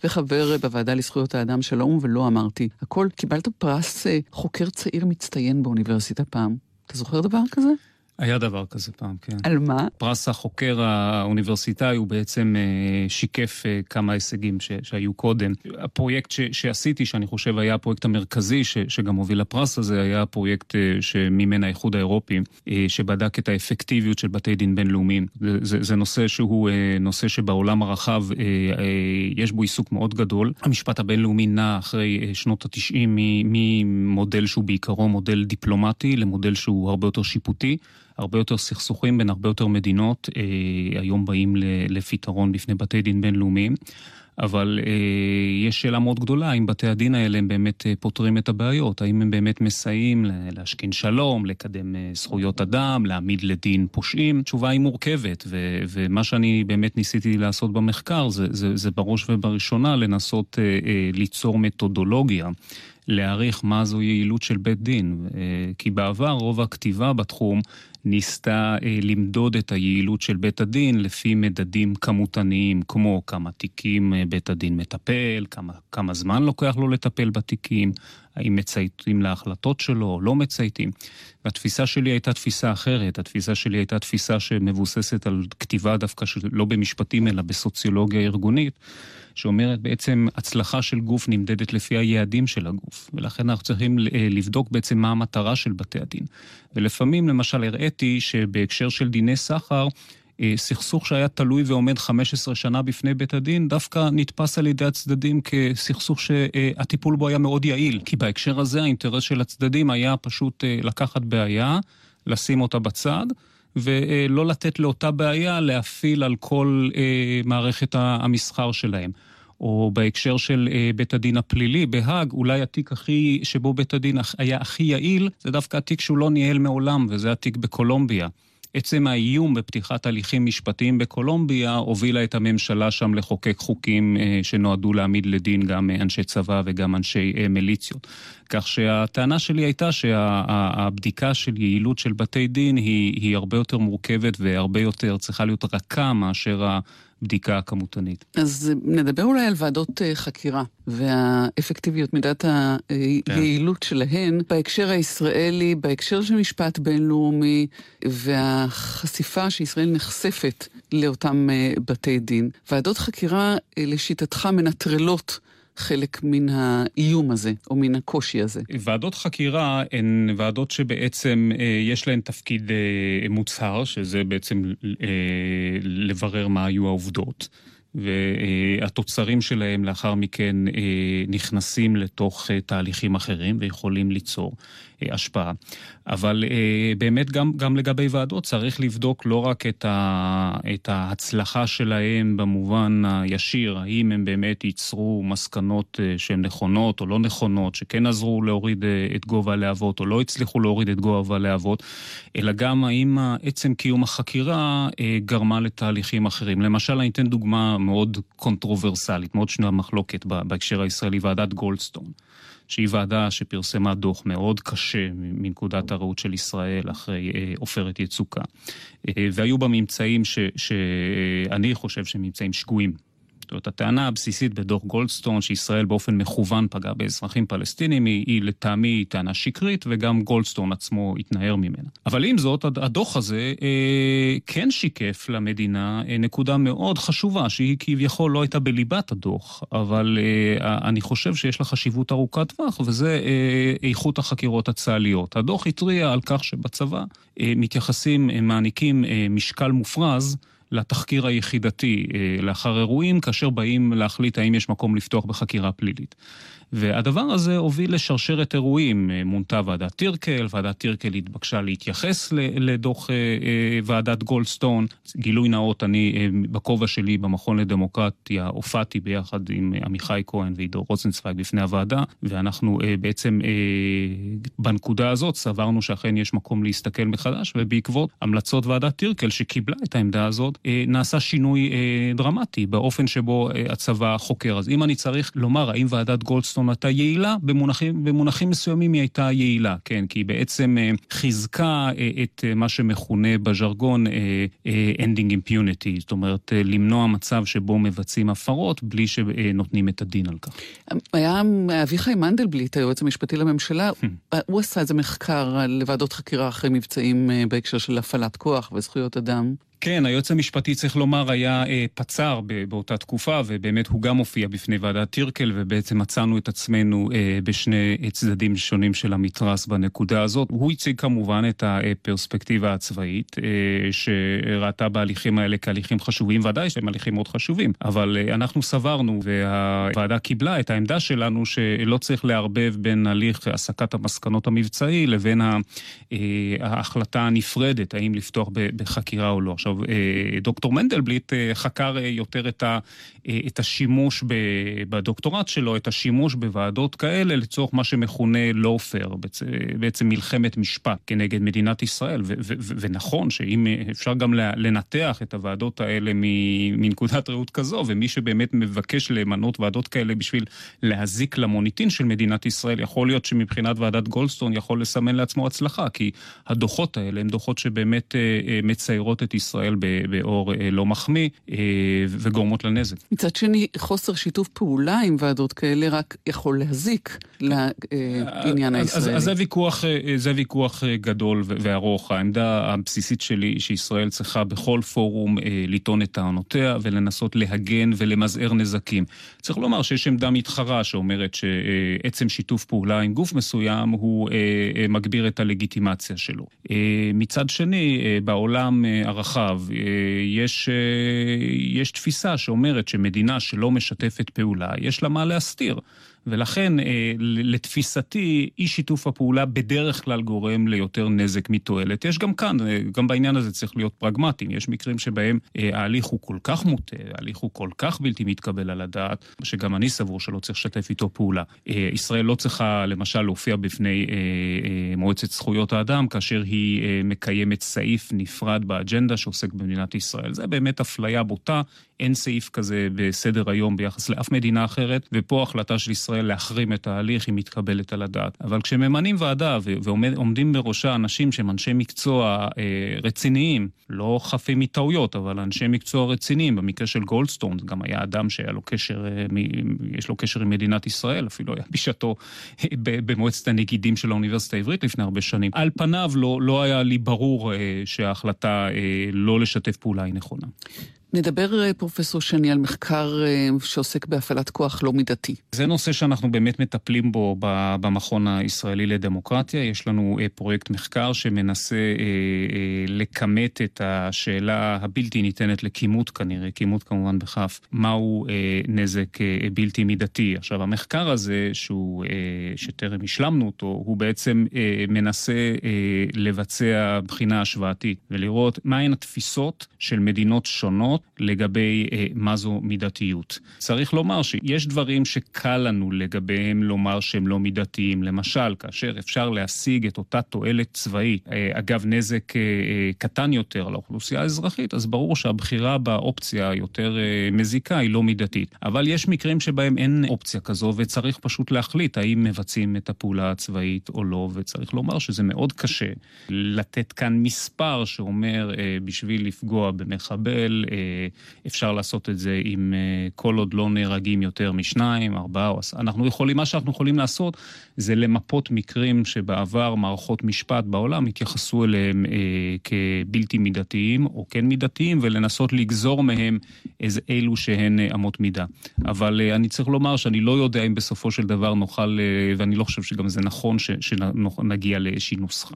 וחבר בוועדה לזכויות האדם של האו"ם, ולא אמרתי הכל. קיבלת פרס אה, חוקר צעיר מצטיין באוניברסיטה פעם. אתה זוכר דבר כזה? היה דבר כזה פעם, כן. על מה? פרס החוקר האוניברסיטאי הוא בעצם אה, שיקף אה, כמה הישגים ש, שהיו קודם. הפרויקט ש, שעשיתי, שאני חושב היה הפרויקט המרכזי ש, שגם הוביל לפרס הזה, היה הפרויקט אה, שמימן האיחוד האירופי, שבדק את האפקטיביות של בתי דין בינלאומיים. זה, זה, זה נושא שהוא נושא שבעולם הרחב יש בו עיסוק מאוד גדול. המשפט הבינלאומי נע אחרי שנות התשעים ממודל שהוא בעיקרו מודל דיפלומטי למודל שהוא הרבה יותר שיפוטי. הרבה יותר סכסוכים בין הרבה יותר מדינות אה, היום באים לפתרון בפני בתי דין בינלאומיים. אבל אה, יש שאלה מאוד גדולה, האם בתי הדין האלה הם באמת אה, פותרים את הבעיות? האם הם באמת מסייעים להשכין שלום, לקדם אה, זכויות אדם, להעמיד לדין פושעים? התשובה היא מורכבת, ו- ומה שאני באמת ניסיתי לעשות במחקר זה, זה, זה בראש ובראשונה לנסות אה, אה, ליצור מתודולוגיה. להעריך מה זו יעילות של בית דין. אה, כי בעבר רוב הכתיבה בתחום ניסתה אה, למדוד את היעילות של בית הדין לפי מדדים כמותניים, כמו כמה תיקים אה, בית הדין מטפל, כמה, כמה זמן לוקח לו לטפל בתיקים, האם מצייתים להחלטות שלו או לא מצייתים. והתפיסה שלי הייתה תפיסה אחרת, התפיסה שלי הייתה תפיסה שמבוססת על כתיבה דווקא של, לא במשפטים אלא בסוציולוגיה ארגונית. שאומרת בעצם הצלחה של גוף נמדדת לפי היעדים של הגוף, ולכן אנחנו צריכים אה, לבדוק בעצם מה המטרה של בתי הדין. ולפעמים, למשל, הראיתי שבהקשר של דיני סחר, אה, סכסוך שהיה תלוי ועומד 15 שנה בפני בית הדין, דווקא נתפס על ידי הצדדים כסכסוך שהטיפול בו היה מאוד יעיל. כי בהקשר הזה האינטרס של הצדדים היה פשוט אה, לקחת בעיה, לשים אותה בצד, ולא לתת לאותה בעיה להפעיל על כל מערכת המסחר שלהם. או בהקשר של אה, בית הדין הפלילי בהאג, אולי התיק הכי, שבו בית הדין היה הכי יעיל, זה דווקא התיק שהוא לא ניהל מעולם, וזה התיק בקולומביה. עצם האיום בפתיחת הליכים משפטיים בקולומביה הובילה את הממשלה שם לחוקק חוקים אה, שנועדו להעמיד לדין גם אנשי צבא וגם אנשי אה, מיליציות. כך שהטענה שלי הייתה שהבדיקה של יעילות של בתי דין היא, היא הרבה יותר מורכבת והרבה יותר צריכה להיות רכה מאשר הבדיקה הכמותנית. אז נדבר אולי על ועדות אה, חקירה והאפקטיביות, מידת היעילות כן. שלהן בהקשר הישראלי, בהקשר של משפט בינלאומי והחשיפה שישראל נחשפת לאותם אה, בתי דין. ועדות חקירה, אה, לשיטתך, מנטרלות חלק מן האיום הזה, או מן הקושי הזה. ועדות חקירה הן ועדות שבעצם אה, יש להן תפקיד אה, מוצהר, שזה בעצם אה, לברר מה היו העובדות. והתוצרים שלהם לאחר מכן נכנסים לתוך תהליכים אחרים ויכולים ליצור השפעה. אבל אה, באמת גם, גם לגבי ועדות צריך לבדוק לא רק את, ה, את ההצלחה שלהם במובן הישיר, האם הם באמת ייצרו מסקנות אה, שהן נכונות או לא נכונות, שכן עזרו להוריד אה, את גובה הלהבות או לא הצליחו להוריד את גובה הלהבות, אלא גם האם עצם קיום החקירה גרמה לתהליכים אחרים. למשל, אני אתן דוגמה מאוד קונטרוברסלית, מאוד שנויה מחלוקת בהקשר הישראלי, ועדת גולדסטון. שהיא ועדה שפרסמה דוח מאוד קשה מנקודת הראות של ישראל אחרי אה, עופרת יצוקה. אה, והיו בה ממצאים שאני חושב שהם ממצאים שגויים. אומרת, הטענה הבסיסית בדוח גולדסטון, שישראל באופן מכוון פגע באזרחים פלסטינים, היא, היא לטעמי טענה שקרית, וגם גולדסטון עצמו התנער ממנה. אבל עם זאת, הדוח הזה אה, כן שיקף למדינה אה, נקודה מאוד חשובה, שהיא כביכול לא הייתה בליבת הדוח, אבל אה, אני חושב שיש לה חשיבות ארוכת טווח, וזה אה, איכות החקירות הצה"ליות. הדוח התריע על כך שבצבא אה, מתייחסים, אה, מעניקים אה, משקל מופרז, לתחקיר היחידתי אה, לאחר אירועים, כאשר באים להחליט האם יש מקום לפתוח בחקירה פלילית. והדבר הזה הוביל לשרשרת אירועים. אה, מונתה ועדת טירקל, ועדת טירקל התבקשה להתייחס לדוח אה, אה, ועדת גולדסטון. גילוי נאות, אני בכובע שלי במכון לדמוקרטיה הופעתי ביחד עם עמיחי כהן ועידו רוזנצוויג בפני הוועדה, ואנחנו בעצם בנקודה הזאת סברנו שאכן יש מקום להסתכל מחדש, ובעקבות המלצות ועדת טירקל שקיבלה את העמדה הזאת, נעשה שינוי דרמטי באופן שבו הצבא חוקר. אז אם אני צריך לומר האם ועדת גולדסטון גולדסטון הייתה יעילה, במונחים, במונחים מסוימים היא הייתה יעילה, כן, כי היא בעצם אה, חיזקה אה, את מה שמכונה בז'רגון ending impunity, זאת אומרת, למנוע מצב שבו מבצעים הפרות בלי שנותנים את הדין על כך. היה אביחי מנדלבליט, היועץ המשפטי לממשלה, hmm. הוא עשה איזה מחקר על ועדות חקירה אחרי מבצעים בהקשר של הפעלת כוח וזכויות אדם. כן, היועץ המשפטי, צריך לומר, היה אה, פצ"ר באותה תקופה, ובאמת הוא גם הופיע בפני ועדת טירקל, ובעצם מצאנו את עצמנו אה, בשני צדדים שונים של המתרס בנקודה הזאת. הוא הציג כמובן את הפרספקטיבה הצבאית, אה, שראתה בהליכים האלה כהליכים חשובים, ודאי שהם הליכים מאוד חשובים, אבל אה, אנחנו סברנו, והוועדה קיבלה את העמדה שלנו, שלא צריך לערבב בין הליך הסקת המסקנות המבצעי לבין אה, ההחלטה הנפרדת, האם לפתוח בחקירה או לא. עכשיו, עכשיו, אה, דוקטור מנדלבליט אה, חקר אה, יותר את, ה, את השימוש בדוקטורט שלו, את השימוש בוועדות כאלה לצורך מה שמכונה לואופר, בעצם מלחמת משפט כנגד מדינת ישראל. ו, ו, ונכון שאם אפשר גם לנתח את הוועדות האלה מנקודת ראות כזו, ומי שבאמת מבקש למנות ועדות כאלה בשביל להזיק למוניטין של מדינת ישראל, יכול להיות שמבחינת ועדת גולדסטון יכול לסמן לעצמו הצלחה, כי הדוחות האלה הם דוחות שבאמת מציירות את ישראל. ישראל באור אה, לא מחמיא אה, וגורמות לנזק. מצד שני, חוסר שיתוף פעולה עם ועדות כאלה רק יכול להזיק לעניין הישראלי. אז, אז זה, ויכוח, אה, זה ויכוח גדול וארוך. העמדה הבסיסית שלי היא שישראל צריכה בכל פורום לטעון את טענותיה ולנסות להגן ולמזער נזקים. צריך לומר שיש עמדה מתחרה שאומרת שעצם שיתוף פעולה עם גוף מסוים הוא מגביר את הלגיטימציה שלו. מצד שני, בעולם הרחב עכשיו, אה, יש, אה, יש תפיסה שאומרת שמדינה שלא משתפת פעולה, יש לה מה להסתיר. ולכן, אה, לתפיסתי, אי שיתוף הפעולה בדרך כלל גורם ליותר נזק מתועלת. יש גם כאן, אה, גם בעניין הזה צריך להיות פרגמטיים. יש מקרים שבהם אה, ההליך הוא כל כך מוטה, ההליך הוא כל כך בלתי מתקבל על הדעת, שגם אני סבור שלא צריך לשתף איתו פעולה. ישראל לא צריכה, למשל, להופיע בפני מועצת זכויות האדם, כאשר היא מקיימת סעיף נפרד באג'נדה שעוסק במדינת ישראל. זה באמת אפליה בוטה. אין סעיף כזה בסדר היום ביחס לאף מדינה אחרת, ופה החלטה של ישראל להחרים את ההליך היא מתקבלת על הדעת. אבל כשממנים ועדה ועומדים בראשה אנשים שהם אנשי מקצוע אה, רציניים, לא חפים מטעויות, אבל אנשי מקצוע רציניים, במקרה של גולדסטון, גם היה אדם שהיה לו קשר, אה, יש לו קשר עם מדינת ישראל, אפילו היה בשעתו אה, במועצת הנגידים של האוניברסיטה העברית לפני הרבה שנים. על פניו לא, לא היה לי ברור אה, שההחלטה אה, לא לשתף פעולה היא נכונה. נדבר, אה, פרופסור שני, על מחקר אה, שעוסק בהפעלת כוח לא מידתי. זה נושא שאנחנו באמת מטפלים בו במכון הישראלי לדמוקרטיה. יש לנו אה, פרויקט מחקר שמנסה לכמת את השאלה הבלתי ניתנת לכימות כנראה, כימות כמובן בכף, מהו נזק בלתי מידתי. עכשיו, המחקר הזה, שהוא, שטרם השלמנו אותו, הוא בעצם מנסה לבצע בחינה השוואתית ולראות מהן התפיסות של מדינות שונות. לגבי אה, מה זו מידתיות. צריך לומר שיש דברים שקל לנו לגביהם לומר שהם לא מידתיים. למשל, כאשר אפשר להשיג את אותה תועלת צבאית, אה, אגב נזק אה, אה, קטן יותר לאוכלוסייה האזרחית, אז ברור שהבחירה באופציה היותר אה, מזיקה היא לא מידתית. אבל יש מקרים שבהם אין אופציה כזו, וצריך פשוט להחליט האם מבצעים את הפעולה הצבאית או לא, וצריך לומר שזה מאוד קשה לתת כאן מספר שאומר אה, בשביל לפגוע במחבל, אה, אפשר לעשות את זה עם אה, כל עוד לא נהרגים יותר משניים, ארבעה. אנחנו יכולים, מה שאנחנו יכולים לעשות זה למפות מקרים שבעבר מערכות משפט בעולם התייחסו אליהם אה, כבלתי מידתיים או כן מידתיים, ולנסות לגזור מהם איזה אילו שהן אה, אמות מידה. אבל אני צריך לומר שאני לא יודע אם בסופו של דבר נוכל, ואני לא חושב שגם זה נכון שנגיע לאיזושהי נוסחה.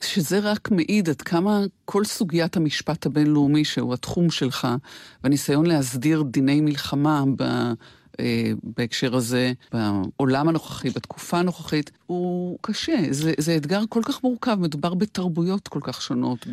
שזה רק מעיד עד כמה כל סוגיית המשפט הבינלאומי, שהוא התחום שלך, והניסיון להסדיר דיני מלחמה ב... אה, בהקשר הזה, בעולם הנוכחי, בתקופה הנוכחית, הוא קשה. זה, זה אתגר כל כך מורכב, מדובר בתרבויות כל כך שונות,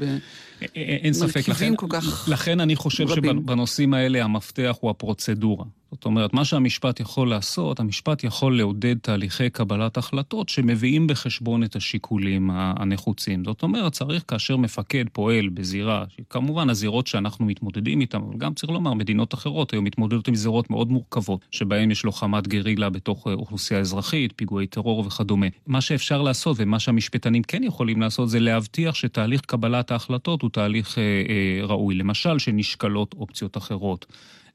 במרכיבים כל כך לכן אני חושב רבים. שבנושאים האלה המפתח הוא הפרוצדורה. זאת אומרת, מה שהמשפט יכול לעשות, המשפט יכול לעודד תהליכי קבלת החלטות שמביאים בחשבון את השיקולים הנחוצים. זאת אומרת, צריך כאשר מפקד פועל בזירה, כמובן הזירות שאנחנו מתמודדים איתן, אבל גם צריך לומר, מדינות אחרות היום מתמודדות עם זירות מאוד מורכבות, שבהן יש לוחמת גרילה בתוך אה, אוכלוסייה אזרחית, פיגועי טרור וכדומה. מה שאפשר לעשות ומה שהמשפטנים כן יכולים לעשות זה להבטיח שתהליך קבלת ההחלטות הוא תהליך אה, אה, ראוי. למשל, שנשקלות אופציות אחרות.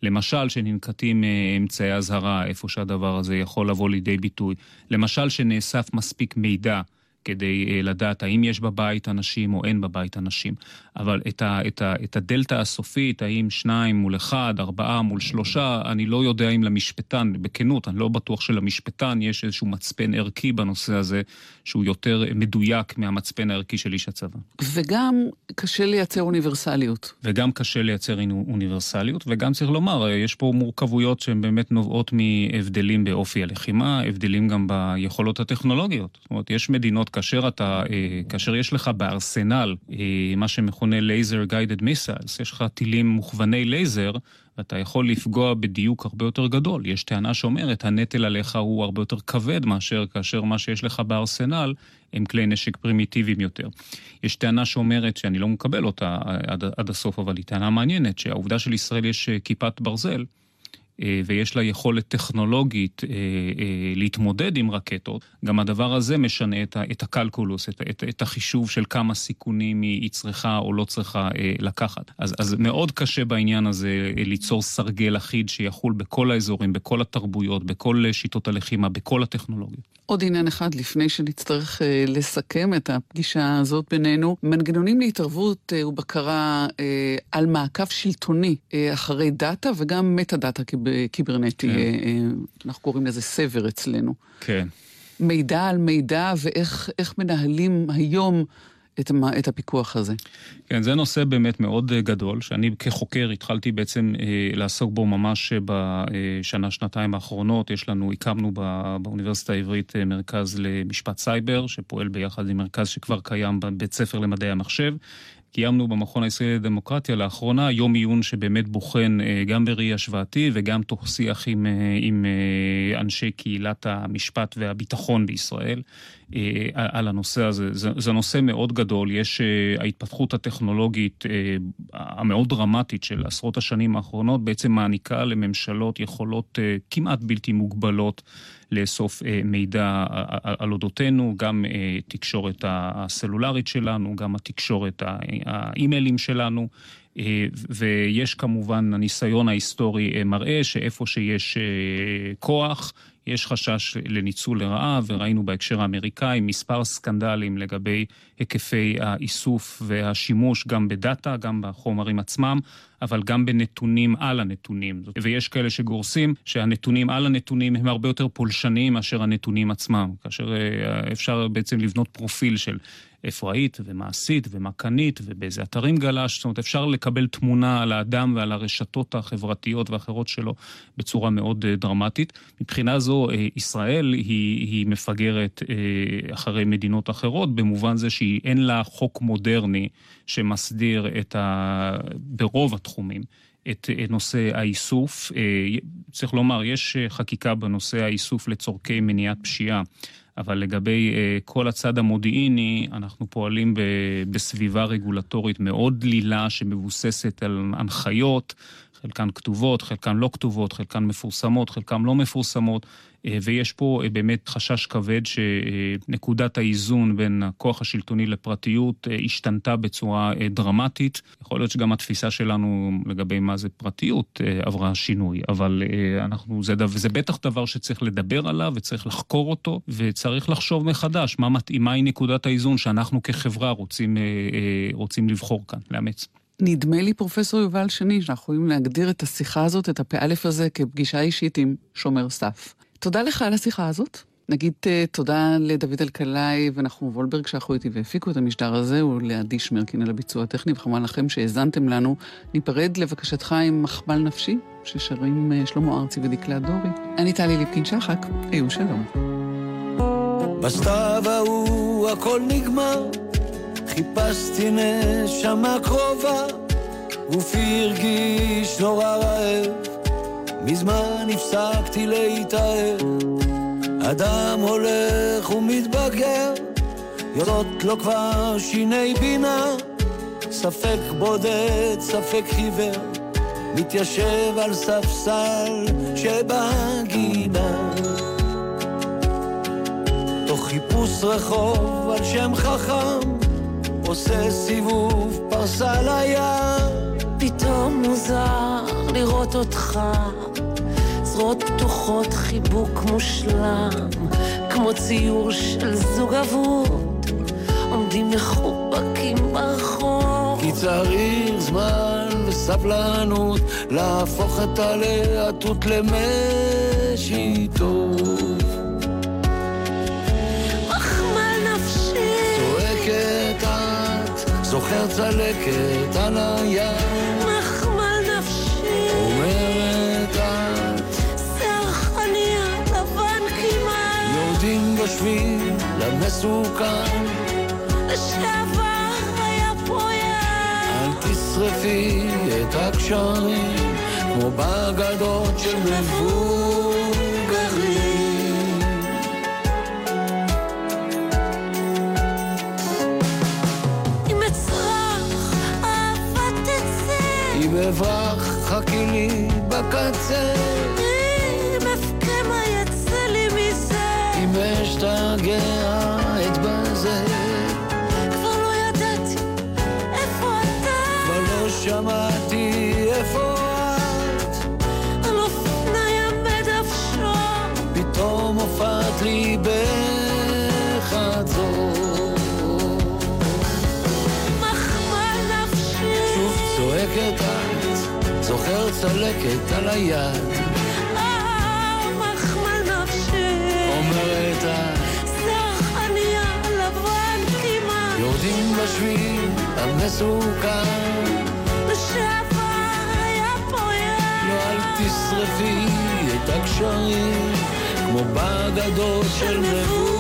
למשל, שננקטים אה, אמצעי אזהרה איפה שהדבר הזה יכול לבוא לידי ביטוי. למשל, שנאסף מספיק מידע כדי אה, לדעת האם יש בבית אנשים או אין בבית אנשים. אבל את, ה, את, ה, את הדלתא הסופית, האם שניים מול אחד, ארבעה מול שלושה, אני לא יודע אם למשפטן, בכנות, אני לא בטוח שלמשפטן יש איזשהו מצפן ערכי בנושא הזה, שהוא יותר מדויק מהמצפן הערכי של איש הצבא. וגם קשה לייצר אוניברסליות. וגם קשה לייצר אוניברסליות, וגם צריך לומר, יש פה מורכבויות שהן באמת נובעות מהבדלים באופי הלחימה, הבדלים גם ביכולות הטכנולוגיות. זאת אומרת, יש מדינות, כאשר אתה, אה, כאשר יש לך בארסנל אה, מה שמכונה... מכונה laser guided missiles, יש לך טילים מוכווני לייזר, ואתה יכול לפגוע בדיוק הרבה יותר גדול. יש טענה שאומרת, הנטל עליך הוא הרבה יותר כבד מאשר כאשר מה שיש לך בארסנל הם כלי נשק פרימיטיביים יותר. יש טענה שאומרת, שאני לא מקבל אותה עד, עד הסוף, אבל היא טענה מעניינת, שהעובדה של יש אה, כיפת ברזל, ויש לה יכולת טכנולוגית אה, אה, להתמודד עם רקטות, גם הדבר הזה משנה את הקלקולוס, את, את, את החישוב של כמה סיכונים היא צריכה או לא צריכה לקחת. אז, אז מאוד קשה בעניין הזה ליצור סרגל אחיד שיחול בכל האזורים, בכל התרבויות, בכל שיטות הלחימה, בכל הטכנולוגיות. עוד עניין אחד לפני שנצטרך אה, לסכם את הפגישה הזאת בינינו, מנגנונים להתערבות אה, ובקרה אה, על מעקב שלטוני אה, אחרי דאטה וגם מטה-דאטה קיברנטי, כן. אה, אה, אנחנו קוראים לזה סייבר אצלנו. כן. מידע על מידע ואיך מנהלים היום את, את הפיקוח הזה. כן, זה נושא באמת מאוד אה, גדול, שאני כחוקר התחלתי בעצם אה, לעסוק בו ממש בשנה, שנתיים האחרונות. יש לנו, הקמנו בא, באוניברסיטה העברית מרכז למשפט סייבר, שפועל ביחד עם מרכז שכבר קיים בבית ספר למדעי המחשב. קיימנו במכון הישראלי לדמוקרטיה לאחרונה יום עיון שבאמת בוחן אה, גם בראי השוואתי וגם תוך שיח עם, אה, עם אה, אנשי קהילת המשפט והביטחון בישראל על הנושא הזה. זה, זה נושא מאוד גדול, יש ההתפתחות הטכנולוגית המאוד דרמטית של עשרות השנים האחרונות בעצם מעניקה לממשלות יכולות כמעט בלתי מוגבלות. לאסוף אה, מידע על אודותינו, גם אה, תקשורת הסלולרית שלנו, גם התקשורת האימיילים שלנו. אה, ויש כמובן, הניסיון ההיסטורי מראה שאיפה שיש כוח, יש חשש לניצול לרעה, וראינו בהקשר האמריקאי מספר סקנדלים לגבי היקפי האיסוף והשימוש גם בדאטה, גם בחומרים עצמם, אבל גם בנתונים על הנתונים. ויש כאלה שגורסים שהנתונים על הנתונים הם הרבה יותר פולשניים מאשר הנתונים עצמם, כאשר אה, אפשר בעצם לבנות פרופיל של איפה היית, ומה עשית, ומה קנית, ובאיזה אתרים גלשת. זאת אומרת, אפשר לקבל תמונה על האדם ועל הרשתות החברתיות והאחרות שלו בצורה מאוד uh, דרמטית. מבחינה זו, uh, ישראל היא, היא מפגרת אחרי מדינות אחרות, במובן זה שאין לה חוק מודרני שמסדיר את ה... ברוב התחומים. את נושא האיסוף. צריך לומר, יש חקיקה בנושא האיסוף לצורכי מניעת פשיעה. אבל לגבי כל הצד המודיעיני, אנחנו פועלים בסביבה רגולטורית מאוד דלילה שמבוססת על הנחיות, חלקן כתובות, חלקן לא כתובות, חלקן מפורסמות, חלקן לא מפורסמות, אה, ויש פה אה, באמת חשש כבד שנקודת האיזון בין הכוח השלטוני לפרטיות אה, השתנתה בצורה דרמטית. יכול להיות שגם התפיסה שלנו לגבי מה זה פרטיות עברה שינוי, אבל אנחנו, זה, זה בטח דבר שצריך לדבר עליו וצריך לחקור אותו, וצריך לחשוב מחדש מה מתאימה היא נקודת האיזון שאנחנו כחברה רוצים, רוצים לבחור כאן, לאמץ. נדמה לי, פרופסור יובל שני, שאנחנו יכולים להגדיר את השיחה הזאת, את הפאלף הזה, כפגישה אישית עם שומר סף. תודה לך על השיחה הזאת. נגיד uh, תודה לדוד אלקלעי ונחום וולברג שאחו איתי והפיקו את המשדר הזה, ולעדי שמרקין על הביצוע הטכני, וכמובן לכם שהאזנתם לנו. ניפרד לבקשתך עם מחמל נפשי, ששרים uh, שלמה ארצי ודקלה דורי. אני טלי ליפקין שחק, היו שלום. בסתיו ההוא הכל נגמר, חיפשתי נשמה קרובה, גופי הרגיש נורא רעב. מזמן הפסקתי להתאהב. אדם הולך ומתבגר, יוצאות לו כבר שיני בינה, ספק בודד, ספק חיוור, מתיישב על ספסל שבגינה. תוך חיפוש רחוב על שם חכם, עושה סיבוב פרסה לים. פתאום מוזר לראות אותך, זרועות פתוחות, חיבוק מושלם, כמו ציור של זוג אבוד, עומדים מחובקים ברחוב. כי צריך זמן וסבלנות להפוך את הלהטות למשי זוכר צלקת על היד. מחמל נפשי. אומרת את. שיער חניה לבן כמעט. יורדים בשביל למסוכן. לשעבר היה פה יד. אל תשרפי את הקשרים, כמו בגדות של מבוגרים. אברח, חכי לי בקצה. אם אבכה מה יצא לי מזה? אם אשתגע זוכר צלקת על היד. מחמל נפשי. אומרת את. שיער חניה לבן כמעט. יורדים בשביל המסוכן. לשעבר היה פה יד. לא אל תשרפי את הקשרים, כמו בגדות של מבוגרים.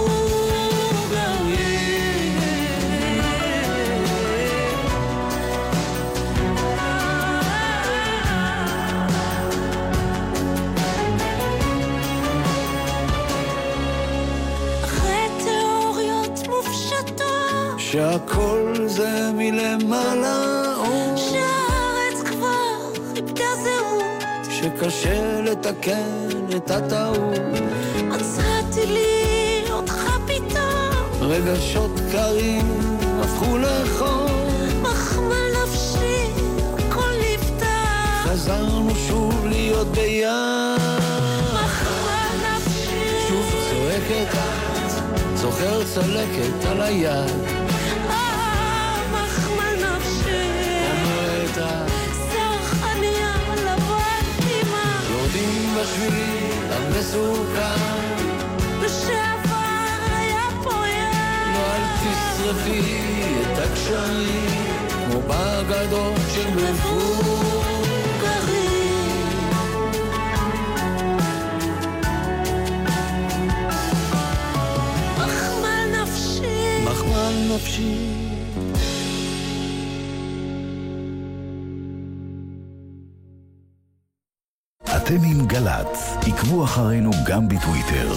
שהכל זה מלמעלה, או שהארץ כבר איבדה זהות, שקשה לתקן את הטעות. מצאתי לי אותך פתאום, רגשות קרים הפכו לחור. מחמל נפשי, הכל נפתח. חזרנו שוב להיות ביד. מחמל נפשי. שוב צועקת את, זוכר צלקת על היד. בשביל המסוכן. לשעבר היה יד. לא אל תשרפי את הקשרים, כמו בגדות של מבוגרים. מחמל נפשי. מחמל נפשי. אתם עם גל"צ, עקבו אחרינו גם בטוויטר.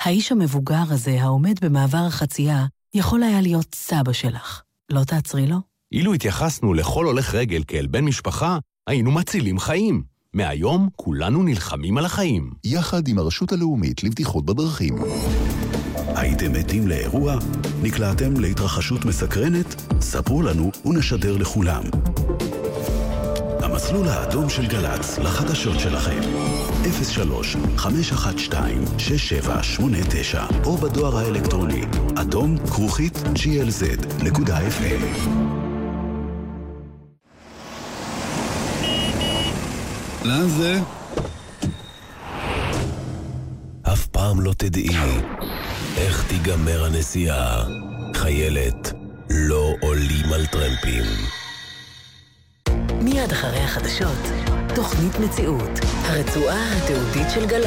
האיש המבוגר הזה, העומד במעבר החצייה, יכול היה להיות סבא שלך. לא תעצרי לו? אילו התייחסנו לכל הולך רגל כאל בן משפחה, היינו מצילים חיים. מהיום כולנו נלחמים על החיים. יחד עם הרשות הלאומית לבטיחות בדרכים. הייתם עדים לאירוע? נקלעתם להתרחשות מסקרנת? ספרו לנו ונשדר לכולם. המסלול האדום של גל"צ לחדשות שלכם 03 512 6789 או בדואר האלקטרוני אדום כרוכית glz.fm לאן זה? אף פעם לא תדעי איך תיגמר הנסיעה? חיילת, לא עולים על טרמפים. מיד אחרי החדשות, תוכנית מציאות, הרצועה התיעודית של גל"צ.